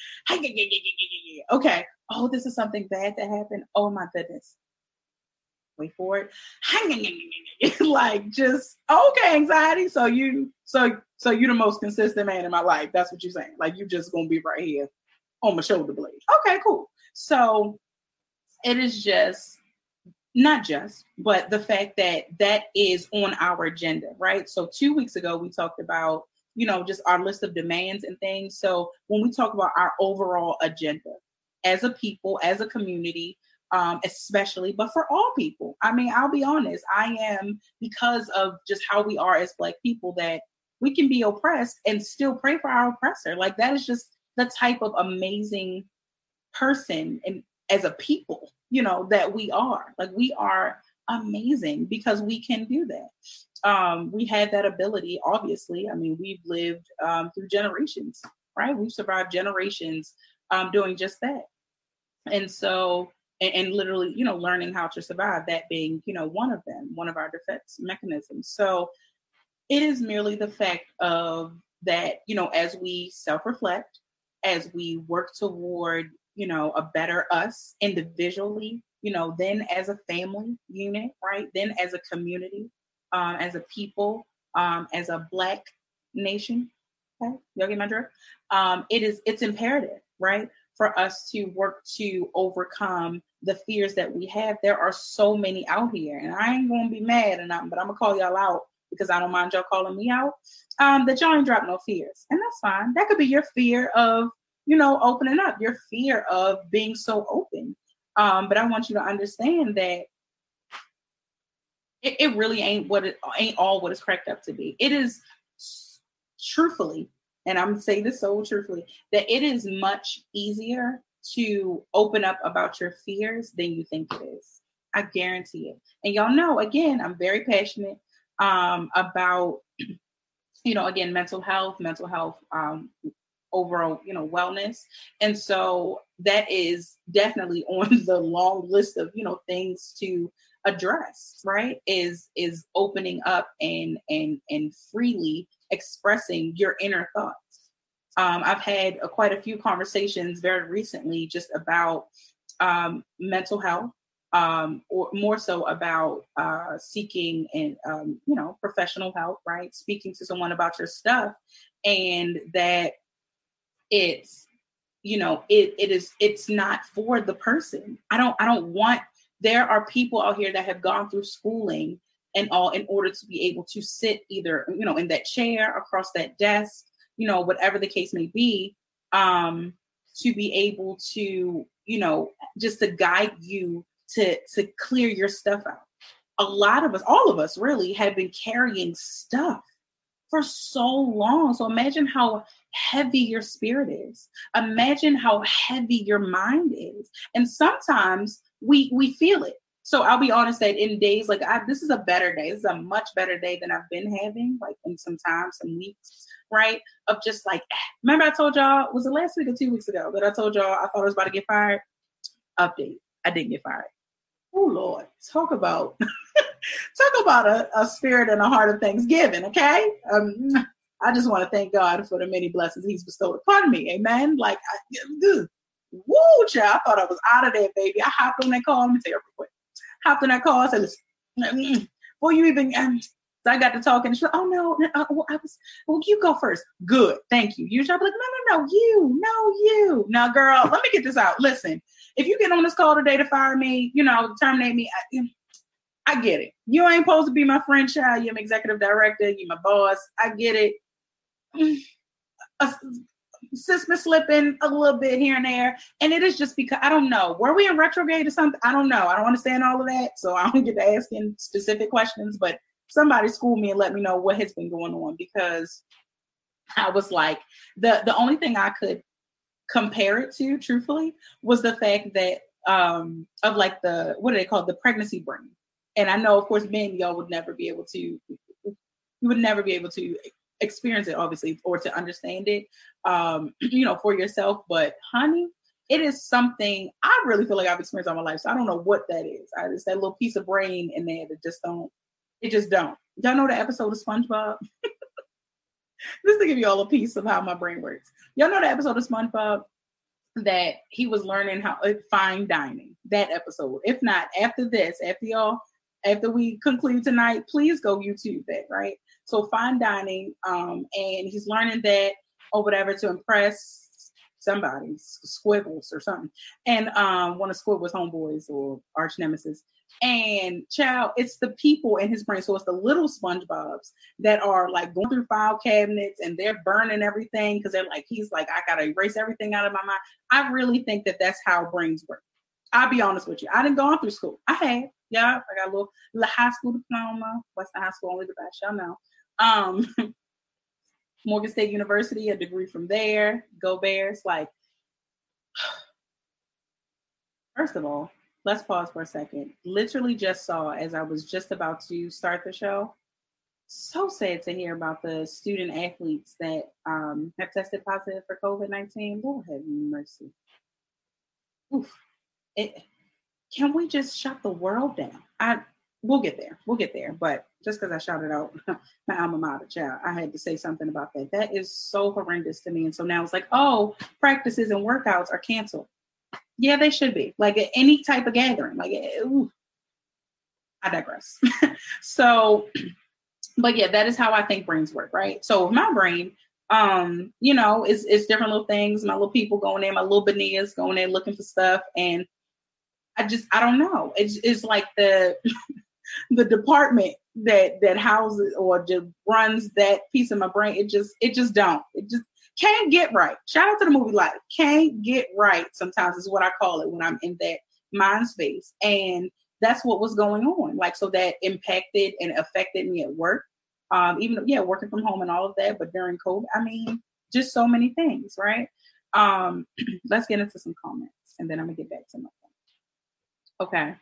okay, oh, this is something bad to happen. Oh my goodness. Wait for it. like just okay, anxiety. So you so so you're the most consistent man in my life. That's what you're saying. Like you're just gonna be right here on my shoulder blade. Okay, cool. So it is just not just, but the fact that that is on our agenda, right? So two weeks ago we talked about you know just our list of demands and things. So when we talk about our overall agenda as a people, as a community, um, especially, but for all people. I mean, I'll be honest, I am because of just how we are as Black people that we can be oppressed and still pray for our oppressor. Like that is just the type of amazing person and as a people, you know, that we are. Like we are amazing because we can do that. Um, we had that ability, obviously. I mean, we've lived um, through generations, right? We've survived generations um, doing just that. And so, and, and, literally, you know, learning how to survive, that being, you know, one of them, one of our defense mechanisms. So it is merely the fact of that, you know, as we self reflect, as we work toward, you know, a better us individually, you know, then as a family unit, right? Then as a community, um, as a people, um, as a black nation. Okay, y'all get my drift? Um, it is it's imperative, right, for us to work to overcome the fears that we have. There are so many out here, and I ain't gonna be mad, and I'm, but I'm gonna call y'all out because I don't mind y'all calling me out. Um, that y'all ain't drop no fears, and that's fine. That could be your fear of, you know, opening up, your fear of being so open. Um, but I want you to understand that it, it really ain't what it ain't all what it's cracked up to be. It is truthfully, and I'm saying this so truthfully, that it is much easier to open up about your fears than you think it is. I guarantee it. And y'all know, again, I'm very passionate um, about, you know, again, mental health, mental health, um, overall, you know, wellness. And so that is definitely on the long list of, you know, things to address right is is opening up and and and freely expressing your inner thoughts um, i've had quite a few conversations very recently just about um, mental health um, or more so about uh, seeking and um, you know professional help right? Speaking to someone about your stuff and that it's you know it it is it's not for the person. I don't i don't want there are people out here that have gone through schooling and all in order to be able to sit either you know in that chair across that desk you know whatever the case may be um to be able to you know just to guide you to to clear your stuff out. A lot of us all of us really have been carrying stuff for so long. So imagine how heavy your spirit is. Imagine how heavy your mind is. And sometimes we we feel it. So I'll be honest that in days like I, this is a better day. This is a much better day than I've been having, like in some time, some weeks, right? Of just like, remember I told y'all was it last week or two weeks ago that I told y'all I thought I was about to get fired. Update: I didn't get fired. Oh Lord, talk about talk about a, a, spirit and a heart of thanksgiving. Okay, um, I just want to thank God for the many blessings He's bestowed upon me. Amen. Like, I, Woo, child. I thought I was out of there, baby. I hopped on that call. Let me tell you real quick. Hopped on that call. I said, listen, you even, um, so I got to talking. She's like, oh, no, uh, well, I was, well, you go first. Good. Thank you. You should be like, no, no, no, you, no, you. Now, girl, let me get this out. Listen, if you get on this call today to fire me, you know, terminate me, I, I get it. You ain't supposed to be my friend, child. You're my executive director. You're my boss. I get it. sis been slipping a little bit here and there. And it is just because I don't know. Were we in retrograde or something? I don't know. I don't understand all of that. So I don't get to asking specific questions, but somebody school me and let me know what has been going on because I was like, the the only thing I could compare it to, truthfully, was the fact that um of like the what do they call the pregnancy brain. And I know, of course, men, y'all would never be able to you would never be able to experience it obviously or to understand it um you know for yourself. But honey it is something i really feel like i've experienced all my life. So i don't know what that is. I, it's that little piece of brain in there that just don't it just don't. Y'all know the episode of spongebob? Just to give you all a piece of how my brain works. Y'all know the episode of spongebob? That he was learning how uh, fine dining. That episode. If not after this after y'all after we conclude tonight please go youtube that right? So fine dining, um, and he's learning that or whatever to impress somebody, squiggles or something, and um, one of Squidward's homeboys or arch nemesis. And child, it's the people in his brain. So it's the little SpongeBob's that are like going through file cabinets and they're burning everything because they're like, he's like, I gotta erase everything out of my mind. I really think that that's how brains work. I'll be honest with you. I didn't go on through school. I had, yeah, I got a little, high school diploma, Western High School, only the best, y'all know. Um, Morgan State University, a degree from there. Go Bears. Like, first of all, let's pause for a second. Literally just saw as I was just about to start the show. So sad to hear about the student athletes that um, have tested positive for COVID 19. Lord have mercy. Oof. It, can we just shut the world down? I we'll get there. We'll get there. But just because I shouted out my alma mater child, I had to say something about that. That is so horrendous to me. And so now it's like, oh, practices and workouts are canceled. Yeah, they should be. Like any type of gathering. Like, ooh. I digress. so, but yeah, that is how I think brains work, right? So my brain, um, you know, it's it's different little things. My little people going in, my little bananas going in looking for stuff, and I just I don't know. It's it's like the the department that that houses or just runs that piece of my brain. It just it just don't. It just can't get right. Shout out to the movie Life. Can't get right sometimes is what I call it when I'm in that mind space. And that's what was going on. Like so that impacted and affected me at work. Um, even yeah, working from home and all of that, but during COVID, I mean, just so many things, right? Um, let's get into some comments and then I'm gonna get back to my Okay.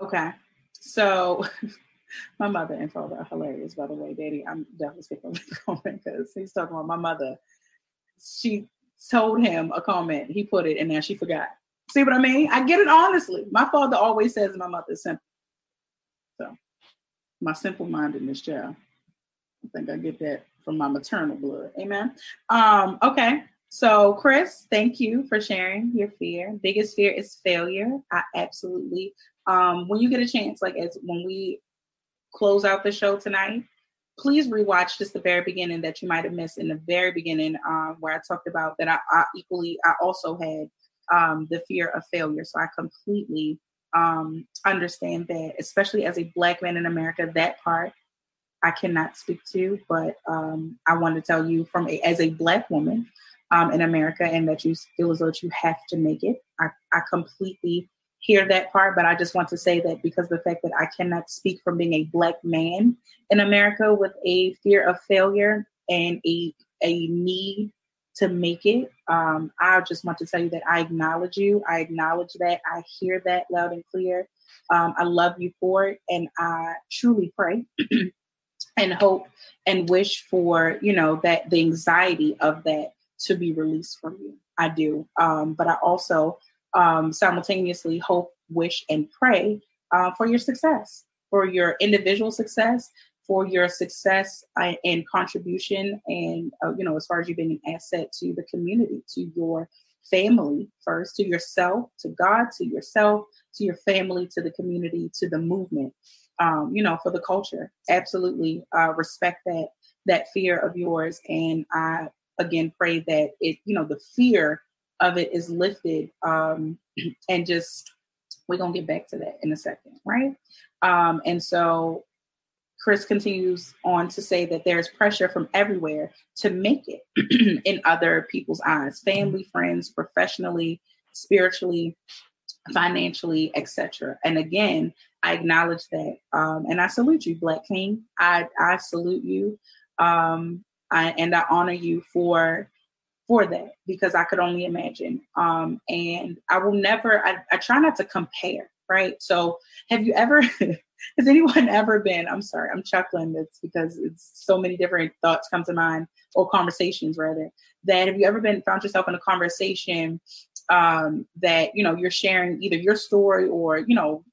Okay. So my mother and father are hilarious, by the way. Daddy, I'm definitely speaking the comment because he's talking about my mother. She told him a comment, he put it, and now she forgot. See what I mean? I get it honestly. My father always says my mother is simple. So my simple mindedness child. I think I get that from my maternal blood. Amen. Um, okay. So, Chris, thank you for sharing your fear. Biggest fear is failure. I absolutely. Um, when you get a chance, like as when we close out the show tonight, please rewatch just the very beginning that you might have missed in the very beginning, um, where I talked about that I, I equally, I also had um, the fear of failure. So I completely um, understand that, especially as a black man in America, that part I cannot speak to, but um, I want to tell you from a, as a black woman um, in America and that you feel as though you have to make it. I, I completely hear that part, but I just want to say that because the fact that I cannot speak from being a black man in America with a fear of failure and a a need to make it, um, I just want to tell you that I acknowledge you. I acknowledge that. I hear that loud and clear. Um, I love you for it, and I truly pray and hope and wish for you know that the anxiety of that to be released from you. I do. Um, but I also um, simultaneously hope, wish, and pray uh, for your success, for your individual success, for your success uh, and contribution, and uh, you know, as far as you being an asset to the community, to your family first, to yourself, to God, to yourself, to your family, to the community, to the movement. Um, you know, for the culture. Absolutely uh, respect that that fear of yours, and I again pray that it you know the fear of it is lifted um and just we're gonna get back to that in a second right? Um and so chris continues on to say that there's pressure from everywhere to make it in other people's eyes family friends professionally spiritually financially etc and again i acknowledge that um, and i salute you black king. I i salute you um, I, and I honor you for for that because I could only imagine. Um, and I will never. I, I try not to compare. Right. So, have you ever? has anyone ever been? I'm sorry, I'm chuckling. It's because it's so many different thoughts come to mind or conversations rather. That have you ever been found yourself in a conversation um, that you know you're sharing either your story or you know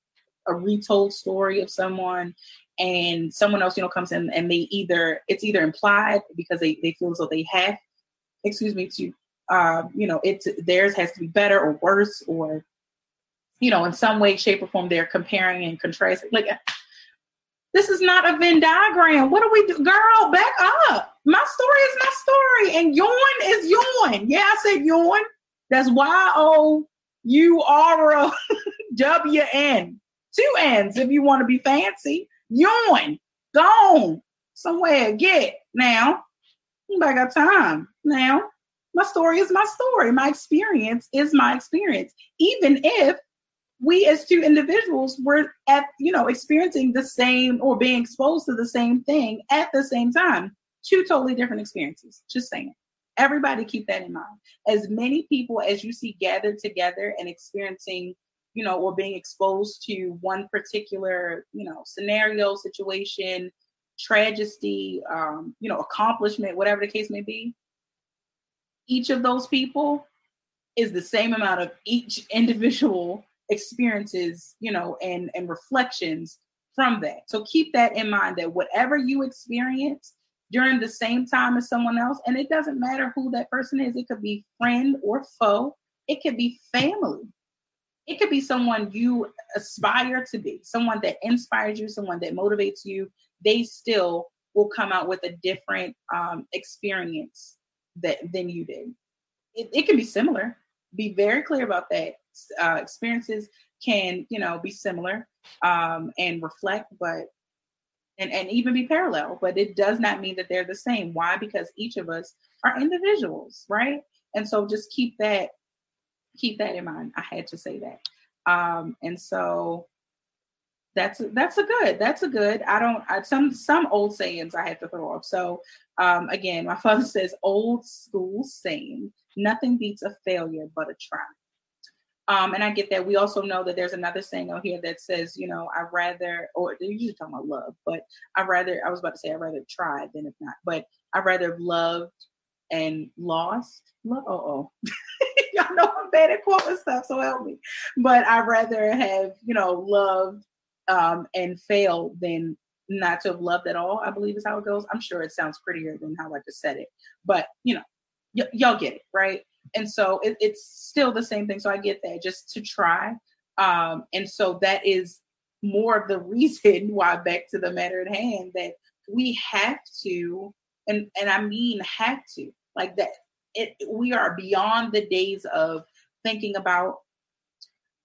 a retold story of someone and someone else, you know, comes in and they either it's either implied because they, they feel as though they have, excuse me, to uh, you know, it theirs has to be better or worse or you know, in some way, shape, or form, they're comparing and contrasting. Like this is not a Venn diagram. What do we do? Girl, back up. My story is my story, and yours is yours. Yeah, I said yours. That's Y O U R O W N. Two N's if you want to be fancy. Yawn. Gone. Somewhere. Get. Now. I got time. Now. My story is my story. My experience is my experience. Even if we as two individuals were at you know experiencing the same or being exposed to the same thing at the same time two totally different experiences just saying everybody keep that in mind as many people as you see gathered together and experiencing you know or being exposed to one particular you know scenario situation tragedy um you know accomplishment whatever the case may be each of those people is the same amount of each individual experiences, you know, and and reflections from that. So keep that in mind that whatever you experience during the same time as someone else, and it doesn't matter who that person is, it could be friend or foe, it could be family. It could be someone you aspire to be, someone that inspires you, someone that motivates you. They still will come out with a different um, experience that than you did. It, it can be similar. Be very clear about that uh, experiences can you know be similar um, and reflect, but and and even be parallel, but it does not mean that they're the same. Why? Because each of us are individuals, right? And so just keep that keep that in mind. I had to say that. Um, and so that's that's a good that's a good i don't I, some some old sayings i have to throw off so um again my father says old school saying nothing beats a failure but a try um, and I get that. We also know that there's another saying on here that says, you know, I rather, or they usually talking about love, but I rather, I was about to say, i'd rather try than if not, but I rather loved and lost. Love, oh, oh. y'all know I'm bad at quoting stuff, so help me. But I rather have, you know, loved um, and fail than not to have loved at all. I believe is how it goes. I'm sure it sounds prettier than how I just said it, but you know, y- y'all get it, right? and so it, it's still the same thing so i get that just to try um and so that is more of the reason why back to the matter at hand that we have to and and i mean have to like that it we are beyond the days of thinking about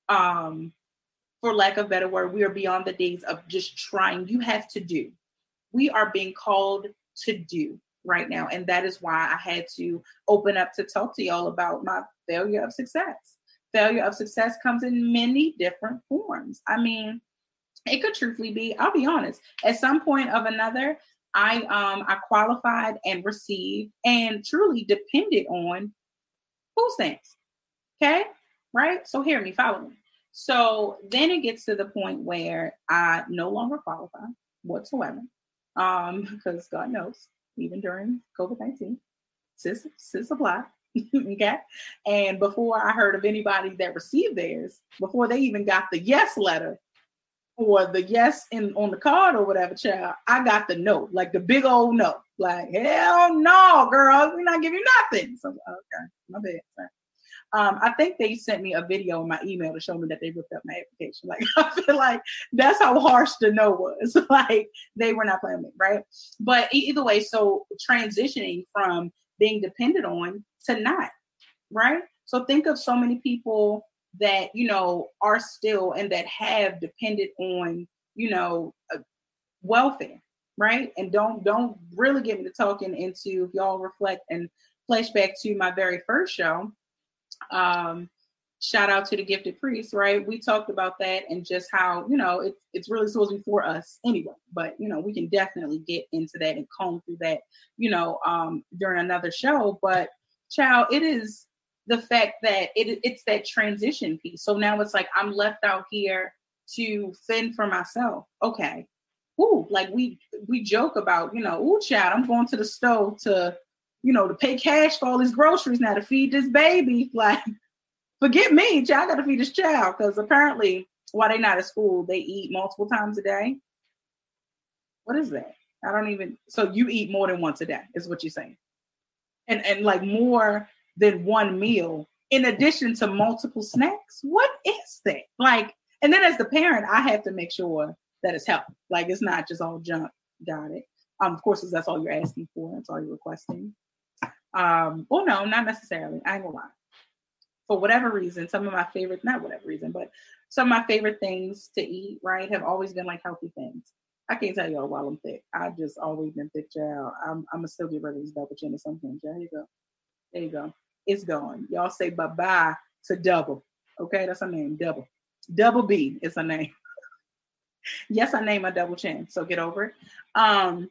um for lack of better word we are beyond the days of just trying you have to do we are being called to do right now. And that is why I had to open up to talk to y'all about my failure of success. Failure of success comes in many different forms. I mean, it could truthfully be, I'll be honest, at some point of another, I um I qualified and received and truly depended on food stamps. Okay? Right? So hear me, follow me. So then it gets to the point where I no longer qualify whatsoever. Um, because God knows even during COVID 19. Sis, sis apply. okay. And before I heard of anybody that received theirs, before they even got the yes letter or the yes in on the card or whatever, child, I got the no, like the big old no. Like, hell no, girl, we're not giving you nothing. So okay, my bad. Um, I think they sent me a video in my email to show me that they ripped up my application. Like I feel like that's how harsh the no was. like they were not playing me, right? But either way, so transitioning from being dependent on to not, right? So think of so many people that you know are still and that have depended on you know uh, welfare right and don't don't really get me to talking into if y'all reflect and flashback to my very first show um, shout out to the gifted priest, right? We talked about that and just how, you know, it's it's really supposed to be for us anyway. But you know, we can definitely get into that and comb through that, you know, um during another show. But child, it is the fact that it it's that transition piece. So now it's like I'm left out here to fend for myself. Okay. Ooh, like we we joke about, you know, ooh, child, I'm going to the stove to you know, to pay cash for all these groceries now to feed this baby. Like, forget me, child, I gotta feed this child because apparently while they're not at school, they eat multiple times a day. What is that? I don't even. So you eat more than once a day, is what you're saying, and and like more than one meal in addition to multiple snacks. What is that? Like, and then as the parent, I have to make sure that it's healthy. Like it's not just all junk. Got it. Um, of course, that's all you're asking for. That's all you're requesting. Um, well, no, not necessarily. I ain't gonna lie. For whatever reason, some of my favorite, not whatever reason, but some of my favorite things to eat, right, have always been like healthy things. I can't tell y'all while I'm thick. I've just always been thick, child. I'm, I'm gonna still get rid of this double chin at some point. There you go. There you go. It's gone. Y'all say bye bye to double. Okay, that's her name, double. Double B is her name. yes, I named my double chin, so get over it. Um,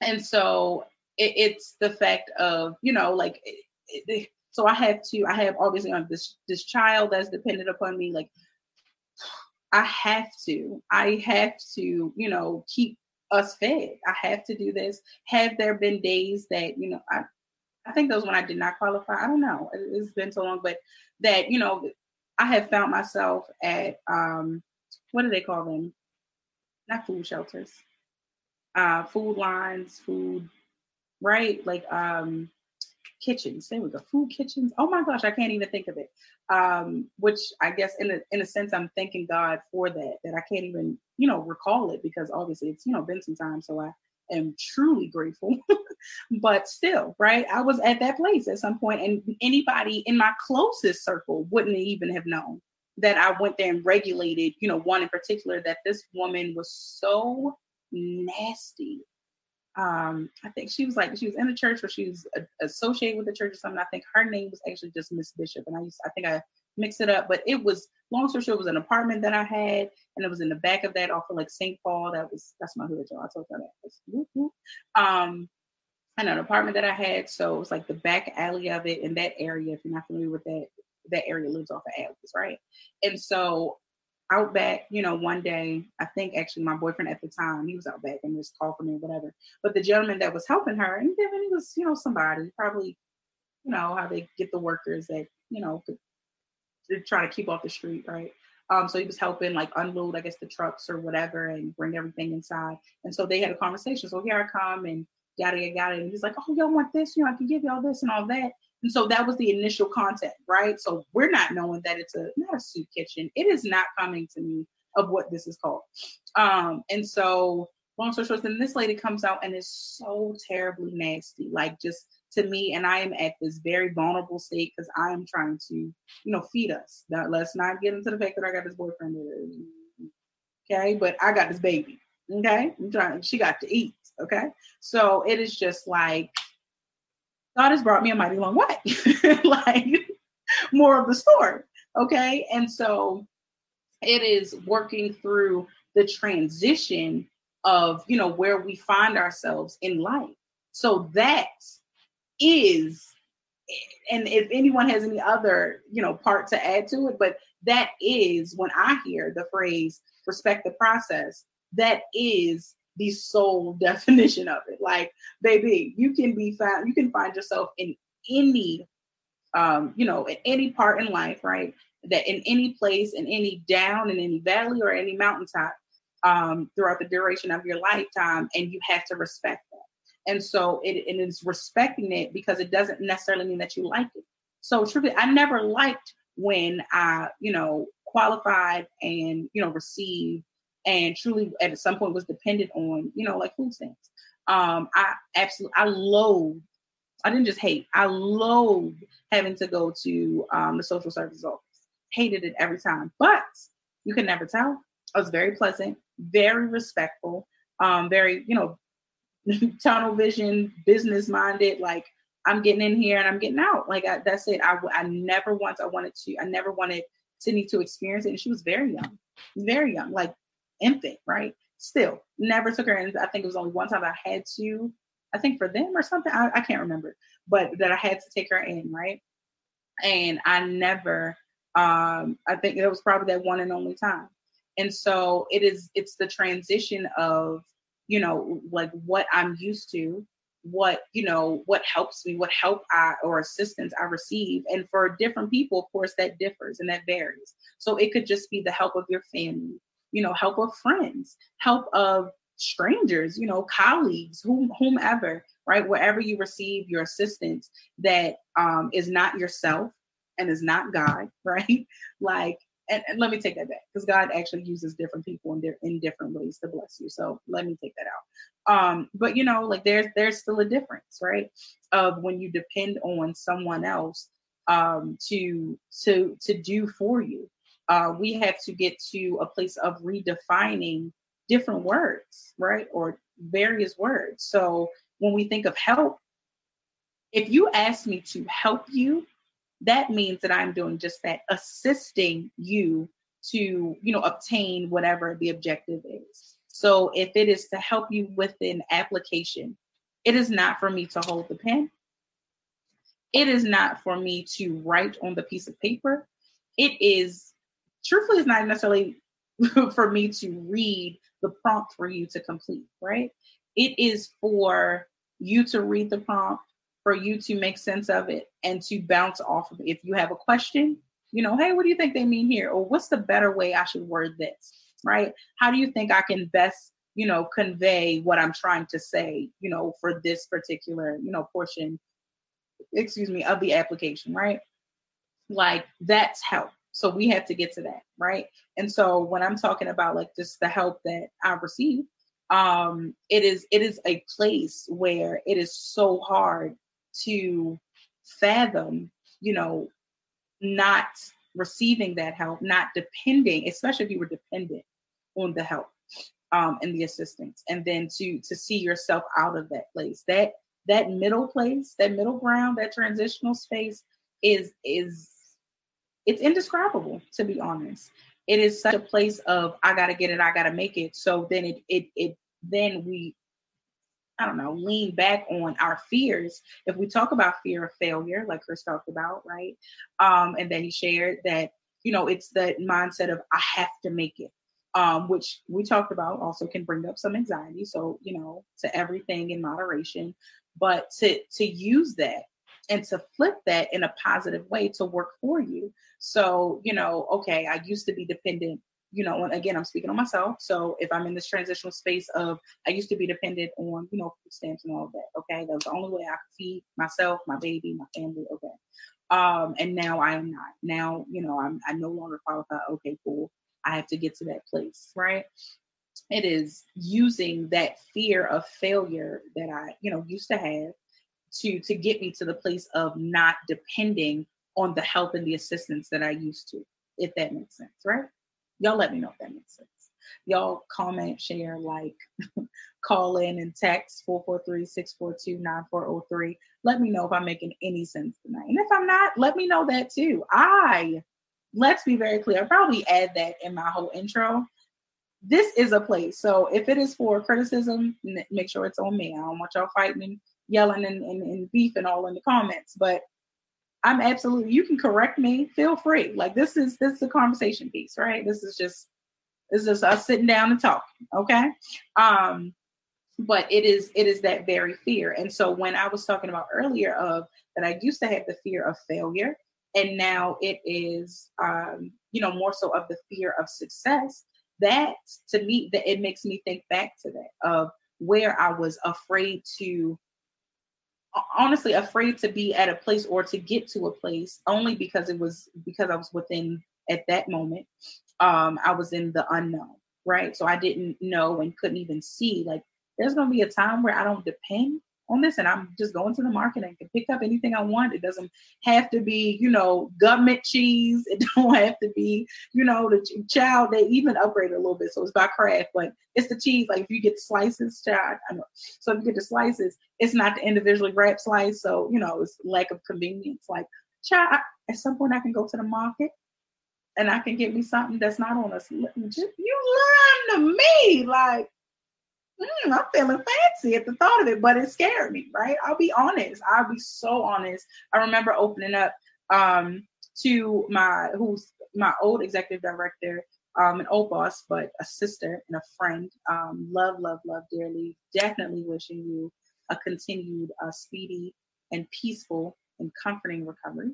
and so it, it's the fact of you know like it, so I have to I have obviously on this this child that's dependent upon me like I have to I have to you know keep us fed. I have to do this. Have there been days that you know I I think those when I did not qualify. I don't know. It's been so long, but that you know I have found myself at um what do they call them? Not food shelters. Uh food lines, food right? Like um kitchens. There we go. Food kitchens. Oh my gosh, I can't even think of it. Um, which I guess in a in a sense I'm thanking God for that, that I can't even, you know, recall it because obviously it's, you know, been some time. So I am truly grateful. but still, right? I was at that place at some point, and anybody in my closest circle wouldn't even have known that I went there and regulated, you know, one in particular that this woman was so nasty um, I think she was like she was in the church or she was associated with the church or something. I think her name was actually just Miss Bishop, and I used I think I mixed it up, but it was long story short, it was an apartment that I had, and it was in the back of that off of like St. Paul. That was that's my hood, y'all. I told you that. Um, and an apartment that I had, so it was like the back alley of it in that area. If you're not familiar with that, that area lives off of alleys, right? And so out back, you know, one day, I think actually my boyfriend at the time, he was out back and called for me whatever. But the gentleman that was helping her, and he was, you know, somebody, probably, you know, how they get the workers that, you know, to try to keep off the street, right? Um, so he was helping like unload, I guess, the trucks or whatever and bring everything inside. And so they had a conversation. So here I come and yada yada yada. And he's like, Oh, y'all want this? You know, I can give y'all this and all that. And so that was the initial content, right? So we're not knowing that it's a not a soup kitchen. It is not coming to me of what this is called. Um, and so long story short, then this lady comes out and is so terribly nasty, like just to me, and I am at this very vulnerable state because I am trying to, you know, feed us. Now, let's not get into the fact that I got this boyfriend. Okay, but I got this baby. Okay, I'm trying. She got to eat. Okay, so it is just like God has brought me a mighty long way. like more of the story. Okay. And so it is working through the transition of, you know, where we find ourselves in life. So that is, and if anyone has any other, you know, part to add to it, but that is when I hear the phrase respect the process, that is the sole definition of it. Like, baby, you can be found, you can find yourself in any, um, you know, in any part in life, right? That in any place, in any down, in any valley, or any mountaintop, um, throughout the duration of your lifetime, and you have to respect that. And so it, it is respecting it because it doesn't necessarily mean that you like it. So truly, I never liked when I, you know, qualified and you know received and truly at some point was dependent on, you know, like food stamps. Um, I absolutely, I loathe, I didn't just hate, I loathe having to go to um, the social services office. Hated it every time, but you can never tell. I was very pleasant, very respectful, um, very, you know, tunnel vision, business minded. Like I'm getting in here and I'm getting out. Like I, that's it. I, I never once I wanted to. I never wanted Sydney to experience it. And she was very young, very young, like infant, right? Still, never took her in. I think it was only one time I had to, I think for them or something. I, I can't remember, but that I had to take her in, right? And I never, um, I think it was probably that one and only time. And so it is, it's the transition of, you know, like what I'm used to, what, you know, what helps me, what help I or assistance I receive. And for different people, of course, that differs and that varies. So it could just be the help of your family you know, help of friends, help of strangers, you know, colleagues, whom, whomever, right? Wherever you receive your assistance that um, is not yourself and is not God, right? Like, and, and let me take that back because God actually uses different people in, di- in different ways to bless you. So let me take that out. Um, but you know, like there's there's still a difference, right? Of when you depend on someone else um, to to to do for you uh, we have to get to a place of redefining different words, right? Or various words. So when we think of help, if you ask me to help you, that means that I'm doing just that, assisting you to, you know, obtain whatever the objective is. So if it is to help you with an application, it is not for me to hold the pen. It is not for me to write on the piece of paper. It is, truthfully, it's not necessarily for me to read the prompt for you to complete, right? It is for you to read the prompt, for you to make sense of it, and to bounce off of it. If you have a question, you know, hey, what do you think they mean here? Or what's the better way I should word this, right? How do you think I can best, you know, convey what I'm trying to say, you know, for this particular, you know, portion, excuse me, of the application, right? Like that's help. So we have to get to that, right? And so when I'm talking about like just the help that I receive, um, it is it is a place where it is so hard to fathom, you know, not receiving that help, not depending, especially if you were dependent on the help um, and the assistance, and then to to see yourself out of that place. That that middle place, that middle ground, that transitional space is is it's indescribable to be honest. It is such a place of I gotta get it, I gotta make it. So then it it it then we I don't know, lean back on our fears. If we talk about fear of failure, like Chris talked about, right? Um, and then he shared that, you know, it's that mindset of I have to make it. Um, which we talked about also can bring up some anxiety. So, you know, to everything in moderation, but to to use that and to flip that in a positive way to work for you. So, you know, okay, I used to be dependent you know, and again, I'm speaking on myself. So if I'm in this transitional space of, I used to be dependent on, you know, food stamps and all of that. Okay, that was the only way I could feed myself, my baby, my family. Okay, um, and now I am not. Now, you know, I'm I no longer qualify. Okay, cool. I have to get to that place, right? It is using that fear of failure that I, you know, used to have to to get me to the place of not depending on the help and the assistance that I used to, if that makes sense, right? Y'all let me know if that makes sense. Y'all comment, share, like, call in and text 443-642-9403. Let me know if I'm making any sense tonight. And if I'm not, let me know that too. I, let's be very clear, I'll probably add that in my whole intro. This is a place. So if it is for criticism, make sure it's on me. I don't want y'all fighting yelling and, and, and beefing all in the comments. But I'm absolutely you can correct me. Feel free. Like this is this is a conversation piece, right? This is just this is us sitting down and talking. Okay. Um, but it is it is that very fear. And so when I was talking about earlier of that I used to have the fear of failure, and now it is um, you know, more so of the fear of success, that to me that it makes me think back to that of where I was afraid to honestly afraid to be at a place or to get to a place only because it was because I was within at that moment um I was in the unknown right? So I didn't know and couldn't even see like there's to be a time where I don't depend on this and I'm just going to the market and can pick up anything I want. It doesn't have to be, you know, government cheese. It don't have to be, you know, the child. They even upgrade a little bit, so it's by Kraft. But it's the cheese. Like if you get slices, child. I know. So if you get the slices, it's not the individually wrapped slice. So you know, it's lack of convenience. Like child, at some point I can go to the market and I can get me something that's not on us. You learn to me, like mm, I'm feeling fancy at the thought of it, but it scared me, right? I'll be honest. I'll be so honest. I remember opening up um, to my who's my old executive director, um, an old boss, but a sister and a friend. Um, love, love, love dearly. Definitely wishing you a continued uh, speedy and peaceful and comforting recovery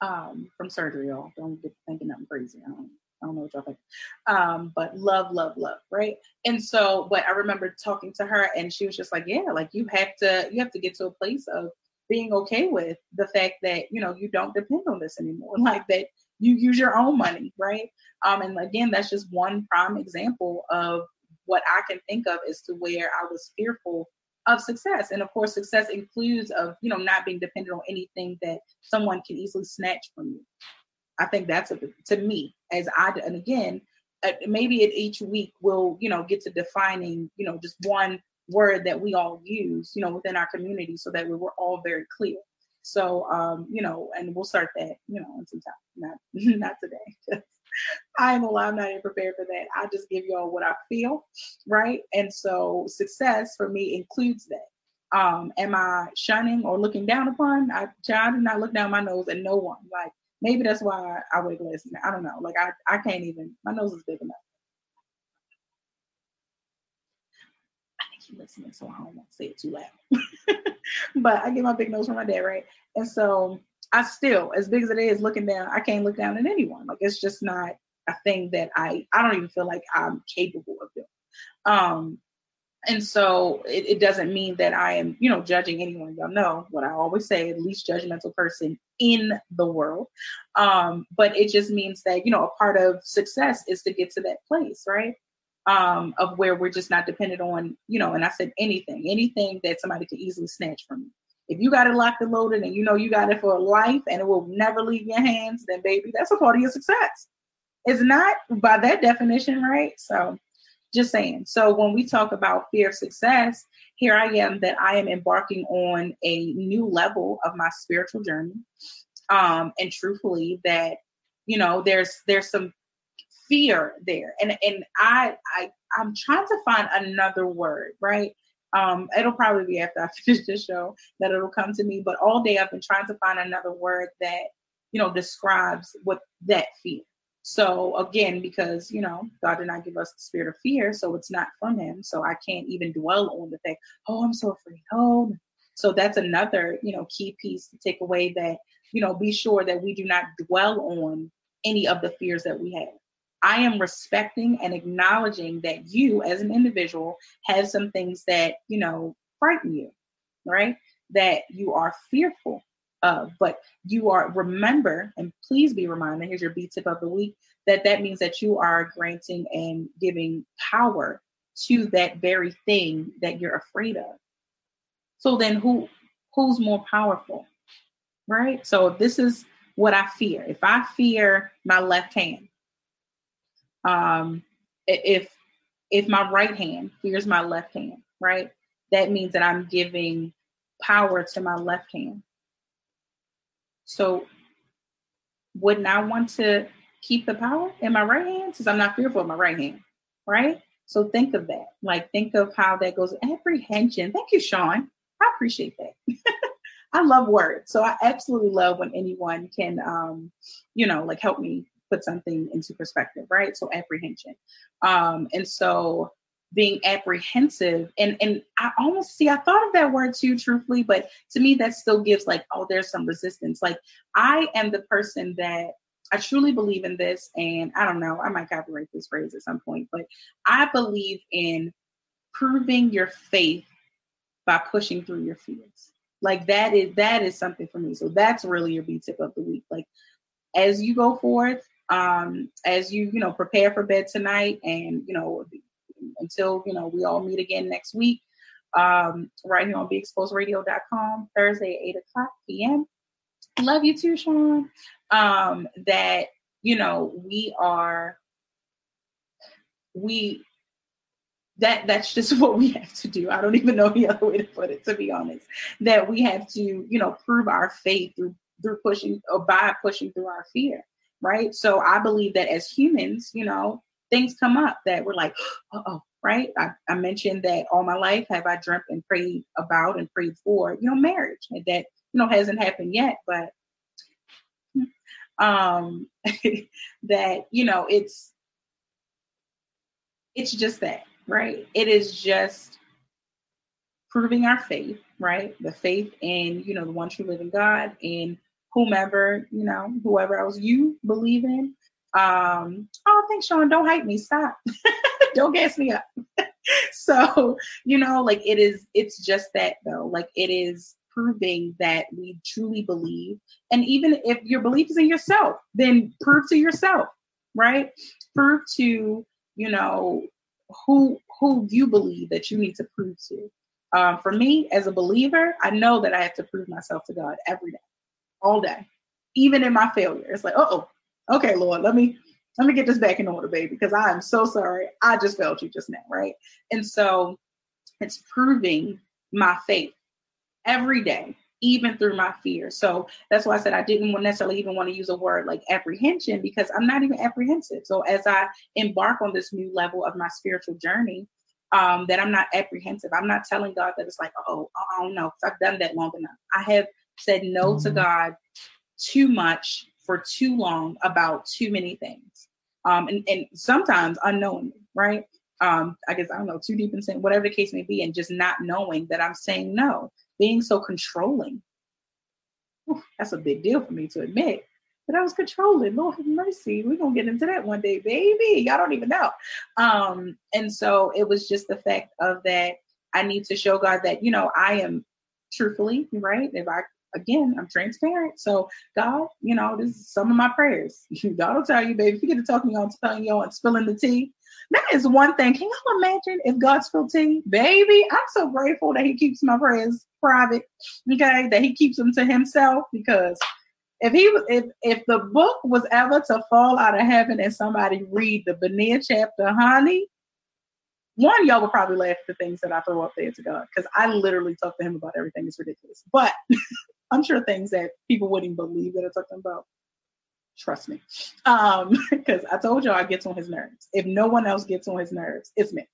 um, from surgery. Y'all don't get thinking nothing crazy. I don't I don't know what y'all think. Um, but love, love, love, right? And so, but I remember talking to her and she was just like, Yeah, like you have to you have to get to a place of being okay with the fact that, you know, you don't depend on this anymore. Like that you use your own money, right? Um, and again, that's just one prime example of what I can think of as to where I was fearful of success. And of course, success includes of, you know, not being dependent on anything that someone can easily snatch from you. I think that's a, to me as I and again uh, maybe at each week we'll you know get to defining you know just one word that we all use you know within our community so that we we're all very clear. So um, you know, and we'll start that you know in some time, not not today. I am lie, I'm not even prepared for that. I just give y'all what I feel, right? And so success for me includes that. Um, am I shunning or looking down upon? I, I do not look down my nose at no one. Like maybe that's why I wear glasses. now. I don't know. Like I, I can't even. My nose is big enough. I think he's listening, so I don't want to say it too loud. but I get my big nose from my dad, right? And so I still, as big as it is, looking down, I can't look down at anyone. Like it's just not a thing that I I don't even feel like I'm capable of doing. Um, and so it, it, doesn't mean that I am, you know, judging anyone. Y'all know what I always say: the least judgmental person in the world. Um, but it just means that you know a part of success is to get to that place, right? Um, of where we're just not dependent on, you know, and I said anything, anything that somebody could easily snatch from you. If you got it locked and loaded and you know you got it for life and it will never leave your hands, then baby, that's a part of your success. It's not by that definition, right? So just saying. So when we talk about fear of success, here I am that I am embarking on a new level of my spiritual journey. Um, and truthfully, that you know, there's there's some fear there. And and I I I'm trying to find another word, right? Um, it'll probably be after I finish the show that it'll come to me. But all day I've been trying to find another word that, you know, describes what that fear. So again, because you know, God did not give us the spirit of fear, so it's not from him. So I can't even dwell on the fact, oh, I'm so afraid. Oh, so that's another, you know, key piece to take away that, you know, be sure that we do not dwell on any of the fears that we have. I am respecting and acknowledging that you as an individual have some things that, you know, frighten you, right? That you are fearful of. But you are, remember, and please be reminded, here's your B tip of the week, that that means that you are granting and giving power to that very thing that you're afraid of. So then who who's more powerful? Right? So this is what I fear. If I fear my left hand, um if if my right hand fears my left hand, right? That means that I'm giving power to my left hand. So wouldn't I want to keep the power in my right hand since I'm not fearful of my right hand, right? So think of that. Like think of how that goes. Apprehension. Thank you, Sean. I appreciate that. I love words. So I absolutely love when anyone can um, you know, like help me put something into perspective, right? So apprehension. Um, and so being apprehensive. And and I almost see I thought of that word too truthfully but to me that still gives like oh there's some resistance. Like I am the person that I truly believe in this and I don't know I might copyright this phrase at some point but I believe in proving your faith by pushing through your fears. Like that is that is something for me. So that's really your B tip of the week. Like as you go forth um as you you know prepare for bed tonight and you know until you know we all meet again next week. Um, right here on beexposedradio.com thursday 8 o'clock p.m love you too sean. Um, that you know we are we that that's just what we have to do. I don't even know the other way to put it to be honest. That we have to you know prove our faith through through pushing or by pushing through our fear right? So i believe that as humans you know things come up that we're like, oh, right? I, I, mentioned that all my life have I dreamt and prayed about and prayed for, you know, marriage. And that, you know, hasn't happened yet, but um that, you know, it's it's just that, right? It is just proving our faith, right? The faith in, you know, the one true living God and whomever, you know, whoever else you believe in, um, thanks, Sean. Don't hype me. Stop. Don't gas me up. so, you know, like it is, it's just that though. Like it is proving that we truly believe. And even if your belief is in yourself, then prove to yourself, right? Prove to, you know, who who you believe that you need to prove to. Um, for me, as a believer, I know that I have to prove myself to God every day, all day, even in my failure. It's like, oh, okay, Lord, let me let me get this back in order, baby, because I am so sorry. I just failed you just now, right? And so it's proving my faith every day, even through my fear. So that's why I said I didn't necessarily even want to use a word like apprehension because I'm not even apprehensive. So as I embark on this new level of my spiritual journey, um, that I'm not apprehensive. I'm not telling God that it's like, oh, I don't know, because I've done that long enough. I have said no mm-hmm. to God too much for too long about too many things. Um, and, and sometimes unknowingly, right? Um, I guess I don't know, too deep in sin, whatever the case may be, and just not knowing that I'm saying no, being so controlling. Whew, that's a big deal for me to admit. But I was controlling. Lord have mercy. We're gonna get into that one day, baby. Y'all don't even know. Um, and so it was just the fact of that I need to show God that, you know, I am truthfully, right? If I again, I'm transparent. So God, you know, this is some of my prayers. God will tell you, baby, if you get to talk me on telling you and spilling the tea, that is one thing. Can y'all imagine if God spilled tea? Baby, I'm so grateful that he keeps my prayers private. Okay, that he keeps them to himself because if he if if the book was ever to fall out of heaven and somebody read the Berea chapter, honey, one y'all would probably laugh at the things that I throw up there to God because I literally talk to him about everything. It's ridiculous, but I'm sure things that people wouldn't believe that I talk to about. Trust me, um, because I told y'all I get on his nerves. If no one else gets on his nerves, it's me.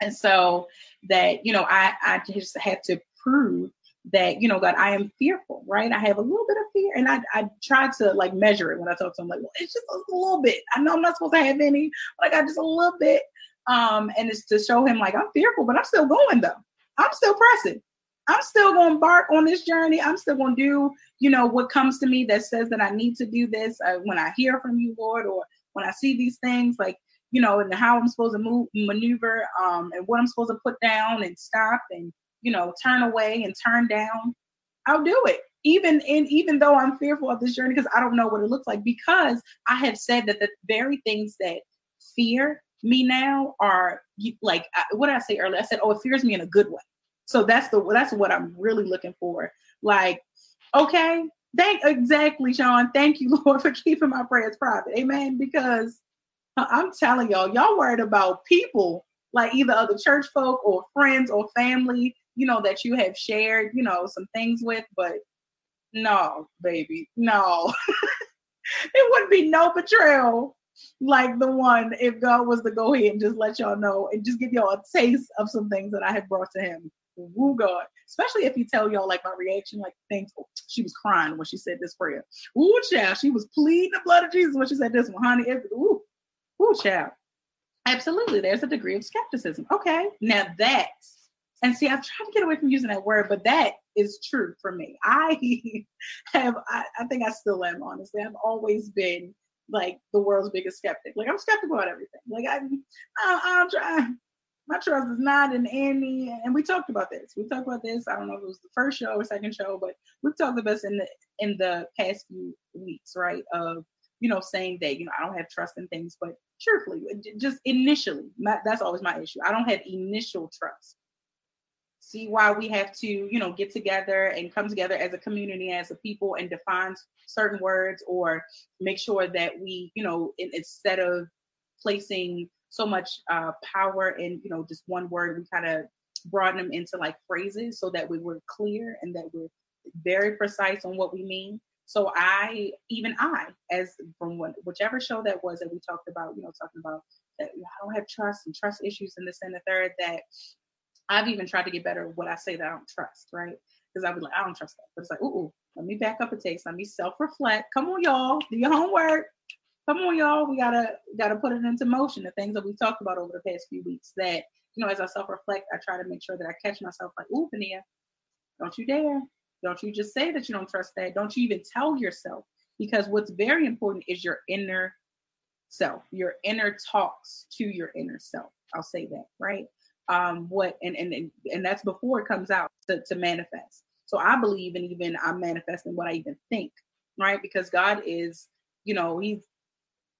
And so that you know, I I just had to prove that you know god i am fearful right i have a little bit of fear and i i try to like measure it when i talk to him like well it's just a little bit i know i'm not supposed to have any but i got just a little bit um and it's to show him like i'm fearful but i'm still going though i'm still pressing i'm still going to bark on this journey i'm still going to do you know what comes to me that says that i need to do this uh, when i hear from you lord or when i see these things like you know and how i'm supposed to move maneuver um and what i'm supposed to put down and stop and you know, turn away and turn down, I'll do it. Even in even though I'm fearful of this journey because I don't know what it looks like, because I have said that the very things that fear me now are like what I say earlier? I said, oh, it fears me in a good way. So that's the that's what I'm really looking for. Like, okay, thank exactly, Sean. Thank you, Lord, for keeping my prayers private. Amen. Because I'm telling y'all, y'all worried about people like either other church folk or friends or family you know, that you have shared, you know, some things with, but no, baby, no. it wouldn't be no betrayal like the one if God was to go ahead and just let y'all know and just give y'all a taste of some things that I have brought to him. Woo God. Especially if you tell y'all like my reaction, like things oh, she was crying when she said this prayer. Ooh, child, she was pleading the blood of Jesus when she said this one, honey. It, ooh, ooh, child. Absolutely, there's a degree of skepticism. Okay, now that's and see, I've tried to get away from using that word, but that is true for me. I have, I, I think I still am, honestly. I've always been like the world's biggest skeptic. Like I'm skeptical about everything. Like I, I I'm trying. My trust is not in any. And we talked about this. We talked about this. I don't know if it was the first show or second show, but we've talked about this in the in the past few weeks, right? Of you know saying that you know I don't have trust in things, but truthfully, just initially, my, that's always my issue. I don't have initial trust see why we have to, you know, get together and come together as a community, as a people, and define certain words, or make sure that we, you know, in, instead of placing so much uh, power in, you know, just one word, we kind of broaden them into like phrases so that we were clear and that we're very precise on what we mean. So I, even I, as from what, whichever show that was that we talked about, you know, talking about that I don't have trust and trust issues in this and the third, that I've even tried to get better at what I say that I don't trust, right? Because I'll be like, I don't trust that. But it's like, ooh, let me back up a taste. Let me self-reflect. Come on, y'all. Do your homework. Come on, y'all. We gotta gotta put it into motion. The things that we've talked about over the past few weeks. That you know, as I self-reflect, I try to make sure that I catch myself like, ooh, Pania, don't you dare. Don't you just say that you don't trust that. Don't you even tell yourself. Because what's very important is your inner self, your inner talks to your inner self. I'll say that, right? um, what and, and and that's before it comes out to, to manifest. So I believe in even I'm manifesting what I even think, right? Because God is, you know, He's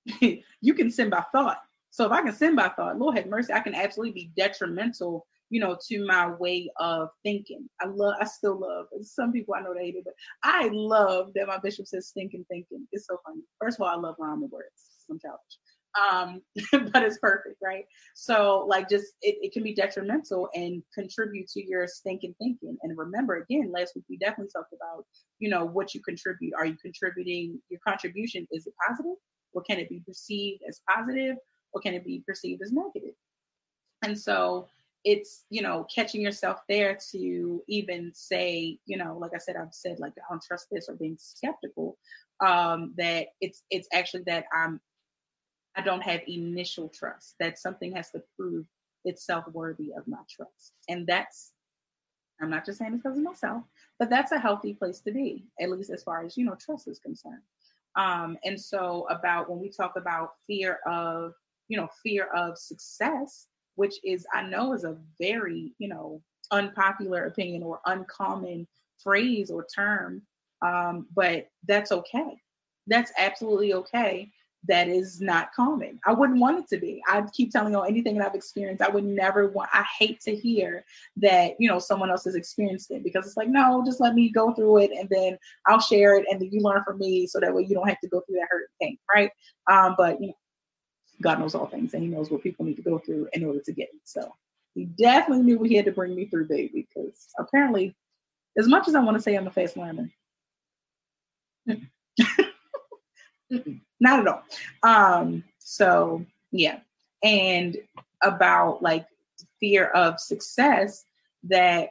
you can sin by thought. So if I can sin by thought, Lord have mercy, I can absolutely be detrimental, you know, to my way of thinking. I love, I still love. Some people I know they hate it, but I love that my bishop says thinking, thinking. It's so funny. First of all, I love rhyming words. I'm childish. um, but it's perfect, right? So like just it, it can be detrimental and contribute to your stinking thinking. And remember again, last week we definitely talked about, you know, what you contribute. Are you contributing your contribution? Is it positive? Or can it be perceived as positive? Or can it be perceived as negative? And so it's you know catching yourself there to even say you know like i said i've said like i don't trust this or being skeptical um that it's it's actually that i'm I don't have initial trust, that something has to prove itself worthy of my trust. And that's, I'm not just saying this because of myself, but that's a healthy place to be, at least as far as, you know, trust is concerned. Um, and so about when we talk about fear of, you know, fear of success, which is, I know is a very, you know, unpopular opinion or uncommon phrase or term, um, but that's okay. That's absolutely okay that is not common. I wouldn't want it to be. I keep telling you anything that I've experienced. I would never want. I hate to hear that you know someone else has experienced it because it's like no, just let me go through it and then I'll share it and then you learn from me so that way you don't have to go through that hurt pain, right? Um, but you know, God knows all things and He knows what people need to go through in order to get it. So He definitely knew what He had to bring me through, baby, because apparently, as much as I want to say I'm a fast learner. not at all. Um, so yeah. And about like fear of success that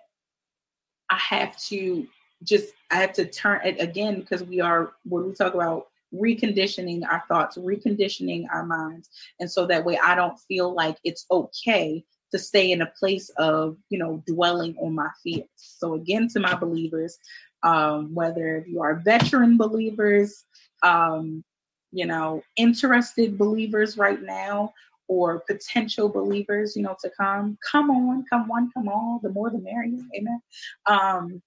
I have to just I have to turn it again because we are when we talk about reconditioning our thoughts, reconditioning our minds. And so that way I don't feel like it's okay to stay in a place of, you know, dwelling on my fears. So again, to my believers, um, whether you are veteran believers, um, you know, interested believers right now or potential believers, you know, to come. Come on, come one, come all. The more the merrier. Amen. Um,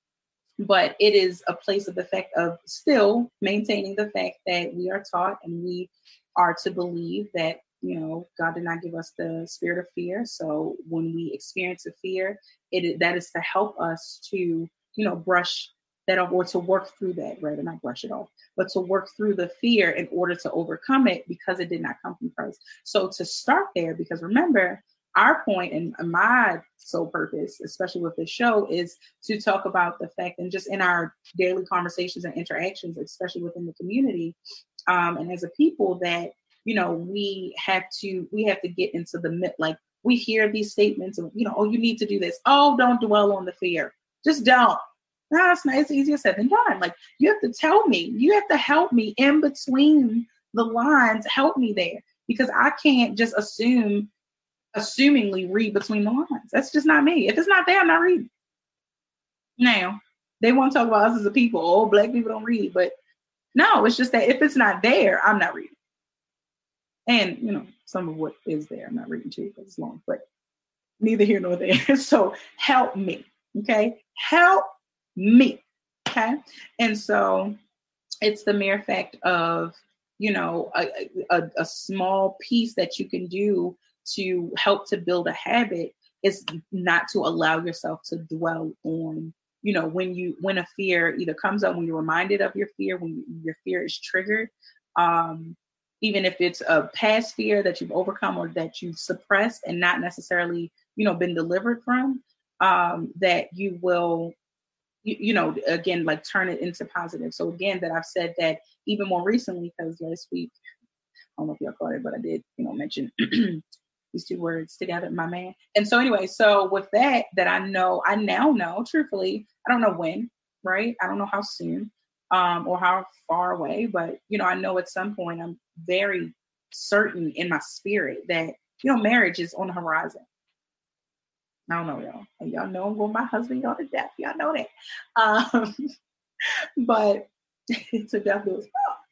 but it is a place of the fact of still maintaining the fact that we are taught and we are to believe that you know god did not give us the spirit of fear so when we experience a fear it that is to help us to you know brush that or to work through that rather not brush it off but to work through the fear in order to overcome it because it did not come from Christ. So to start there, because remember, our point and my sole purpose, especially with this show, is to talk about the fact and just in our daily conversations and interactions, especially within the community, um, and as a people, that you know we have to we have to get into the myth. Like we hear these statements of you know, oh, you need to do this. Oh, don't dwell on the fear. Just don't. No, it's not. It's easier said than done. Like you have to tell me. You have to help me in between the lines. Help me there because I can't just assume, assumingly read between the lines. That's just not me. If it's not there, I'm not reading. Now they want to talk about us as a people. Oh, black people don't read, but no, it's just that if it's not there, I'm not reading. And you know, some of what is there, I'm not reading too because it's long. But neither here nor there. so help me. Okay, help me. Okay. And so it's the mere fact of, you know, a, a, a small piece that you can do to help to build a habit is not to allow yourself to dwell on you know when you when a fear either comes up when you're reminded of your fear when your fear is triggered um even if it's a past fear that you've overcome or that you've suppressed and not necessarily you know been delivered from um that you will you, you know, again, like turn it into positive. So again, that I've said that even more recently, because last week, I don't know if y'all caught it, but I did, you know, mention these two words together, my man. And so anyway, so with that, that I know, I now know, truthfully, I don't know when, right? I don't know how soon um, or how far away, but you know, I know at some point I'm very certain in my spirit that you know marriage is on the horizon. I don't know y'all. Y'all know I'm going my husband y'all to death. Y'all know that. Um, but to death do us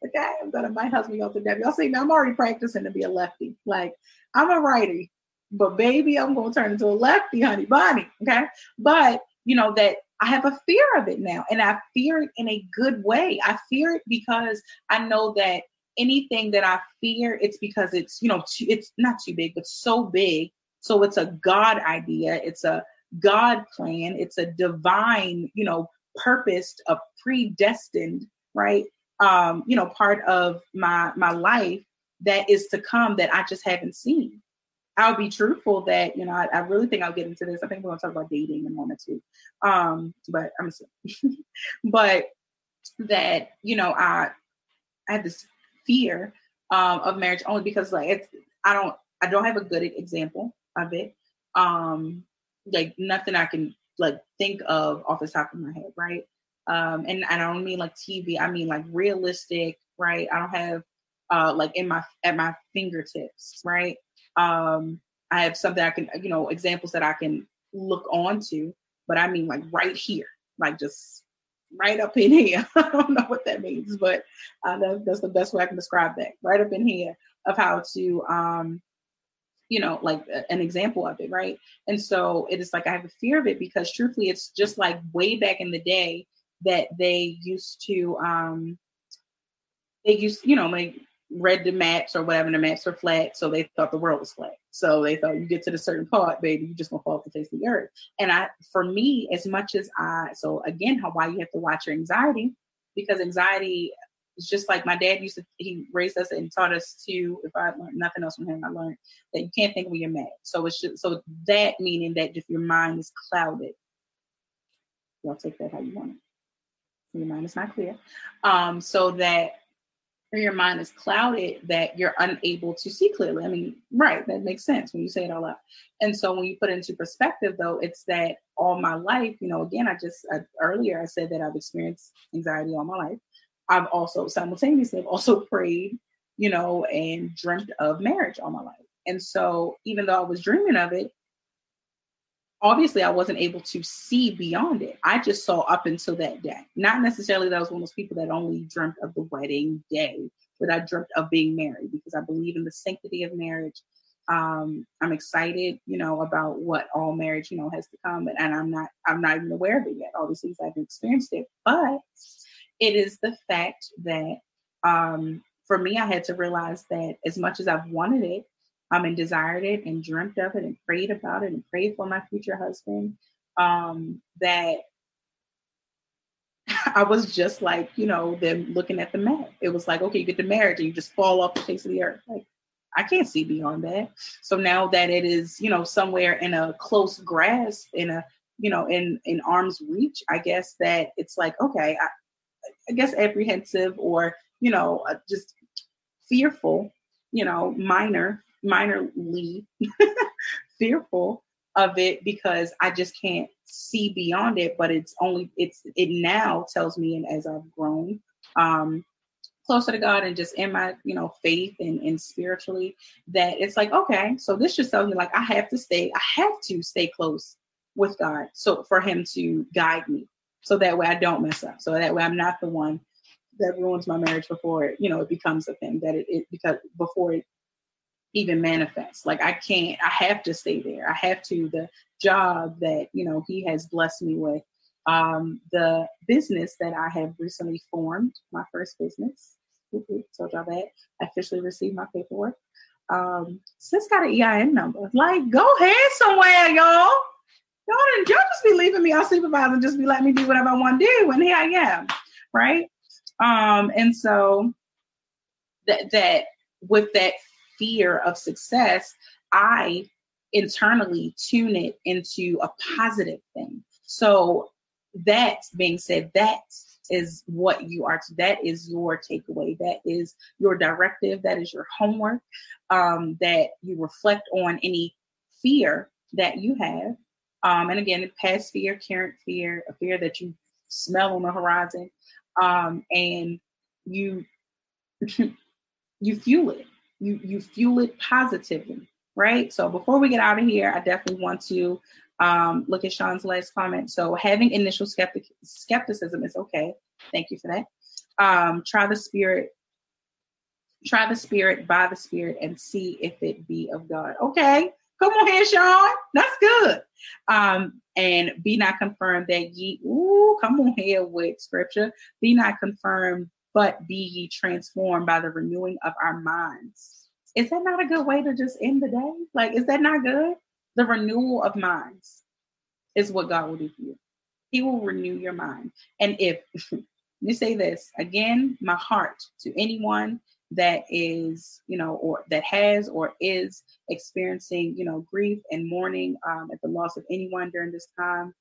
Okay, I'm gonna my husband y'all to death. Y'all see, me. I'm already practicing to be a lefty. Like I'm a righty, but baby, I'm gonna turn into a lefty, honey bunny. Okay, but you know that I have a fear of it now, and I fear it in a good way. I fear it because I know that anything that I fear, it's because it's you know it's not too big, but so big so it's a God idea, it's a God plan, it's a divine, you know, purposed, a predestined, right? Um, you know, part of my my life that is to come that I just haven't seen. I'll be truthful that, you know, I, I really think I'll get into this. I think we're gonna talk about dating in a moment too. Um, but I'm but that, you know, I I had this fear um of marriage only because like it's I don't I don't have a good example of it. Um like nothing I can like think of off the top of my head, right? Um and, I don't mean like TV, I mean like realistic, right? I don't have uh like in my at my fingertips, right? Um I have something I can, you know, examples that I can look on to, but I mean like right here, like just right up in here. I don't know what that means, but uh, that, that's the best way I can describe that. Right up in here of how to um you know, like an example of it, right? And so it is like I have a fear of it because truthfully, it's just like way back in the day that they used to, um, they used, you know, they read the maps or whatever, the maps were flat, so they thought the world was flat. So they thought you get to the certain part, baby, you just gonna fall off the face of the earth. And I, for me, as much as I, so again, how why you have to watch your anxiety because anxiety it's just like my dad used to, he raised us and taught us to, if I learned nothing else from him, I learned that you can't think when you're mad. So it's just, so that meaning that if your mind is clouded, y'all take that how you want it. Your mind is not clear. Um, so that your mind is clouded, that you're unable to see clearly. I mean, right, that makes sense when you say it all out. And so when you put it into perspective, though, it's that all my life, you know, again, I just I, earlier I said that I've experienced anxiety all my life. I've also simultaneously have also prayed, you know, and dreamt of marriage all my life. And so even though I was dreaming of it, obviously I wasn't able to see beyond it. I just saw up until that day. Not necessarily that I was one of those people that only dreamt of the wedding day, but I dreamt of being married because I believe in the sanctity of marriage. Um, I'm excited, you know, about what all marriage, you know, has to come, and I'm not, I'm not even aware of it yet. Obviously, because I haven't experienced it, but it is the fact that um, for me, I had to realize that as much as I've wanted it, um, and desired it and dreamt of it and prayed about it and prayed for my future husband, um, that I was just like, you know, them looking at the map. It was like, okay, you get the marriage and you just fall off the face of the earth. Like, I can't see beyond that. So now that it is, you know, somewhere in a close grasp, in a, you know, in in arm's reach, I guess that it's like, okay, I, I guess apprehensive or you know uh, just fearful, you know, minor, minorly fearful of it because I just can't see beyond it. But it's only it's it now tells me, and as I've grown um, closer to God and just in my you know faith and, and spiritually, that it's like okay, so this just tells me like I have to stay, I have to stay close with God, so for Him to guide me so that way I don't mess up. So that way I'm not the one that ruins my marriage before it, you know, it becomes a thing that it, it because before it even manifests. Like I can't, I have to stay there. I have to the job that, you know, he has blessed me with. Um, the business that I have recently formed, my first business. Told y'all that. I officially received my paperwork. Um, sis got an EIN number. Like, go ahead somewhere, y'all y'all y'all just be leaving me on supervisor and just be letting me do whatever I want to do. And here I am, right? Um, and so that that with that fear of success, I internally tune it into a positive thing. So that being said, that is what you are. That is your takeaway. That is your directive. That is your homework. Um, that you reflect on any fear that you have um, and again, past fear, current fear, a fear that you smell on the horizon, um, and you you fuel it. You you fuel it positively, right? So before we get out of here, I definitely want to um, look at Sean's last comment. So having initial skeptic skepticism is okay. Thank you for that. Um, try the spirit, try the spirit by the spirit, and see if it be of God. Okay, Come on here, Sean. That's good. Um, and be not confirmed that ye, ooh, come on here with scripture. Be not confirmed, but be ye transformed by the renewing of our minds. Is that not a good way to just end the day? Like, is that not good? The renewal of minds is what God will do for you. He will renew your mind. And if, let me say this again, my heart to anyone that is, you know, or that has or is experiencing, you know, grief and mourning um, at the loss of anyone during this time,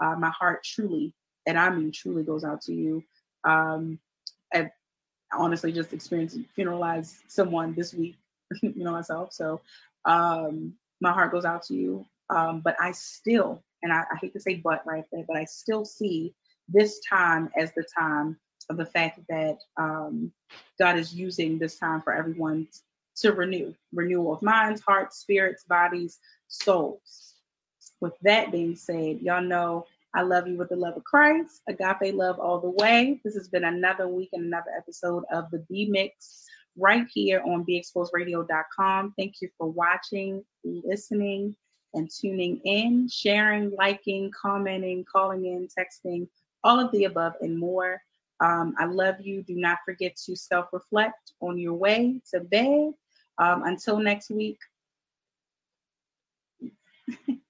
uh, my heart truly, and I mean truly, goes out to you. Um, I've honestly just experienced funeralized someone this week, you know, myself. So um, my heart goes out to you. Um, but I still, and I, I hate to say but right there, but I still see this time as the time of the fact that um, God is using this time for everyone to renew, renewal of minds, hearts, spirits, bodies, souls. With that being said, y'all know I love you with the love of Christ, agape love all the way. This has been another week and another episode of the B Mix right here on BeExposedRadio.com. Thank you for watching, listening, and tuning in, sharing, liking, commenting, calling in, texting, all of the above and more. Um, I love you. Do not forget to self reflect on your way to bed. Um, until next week.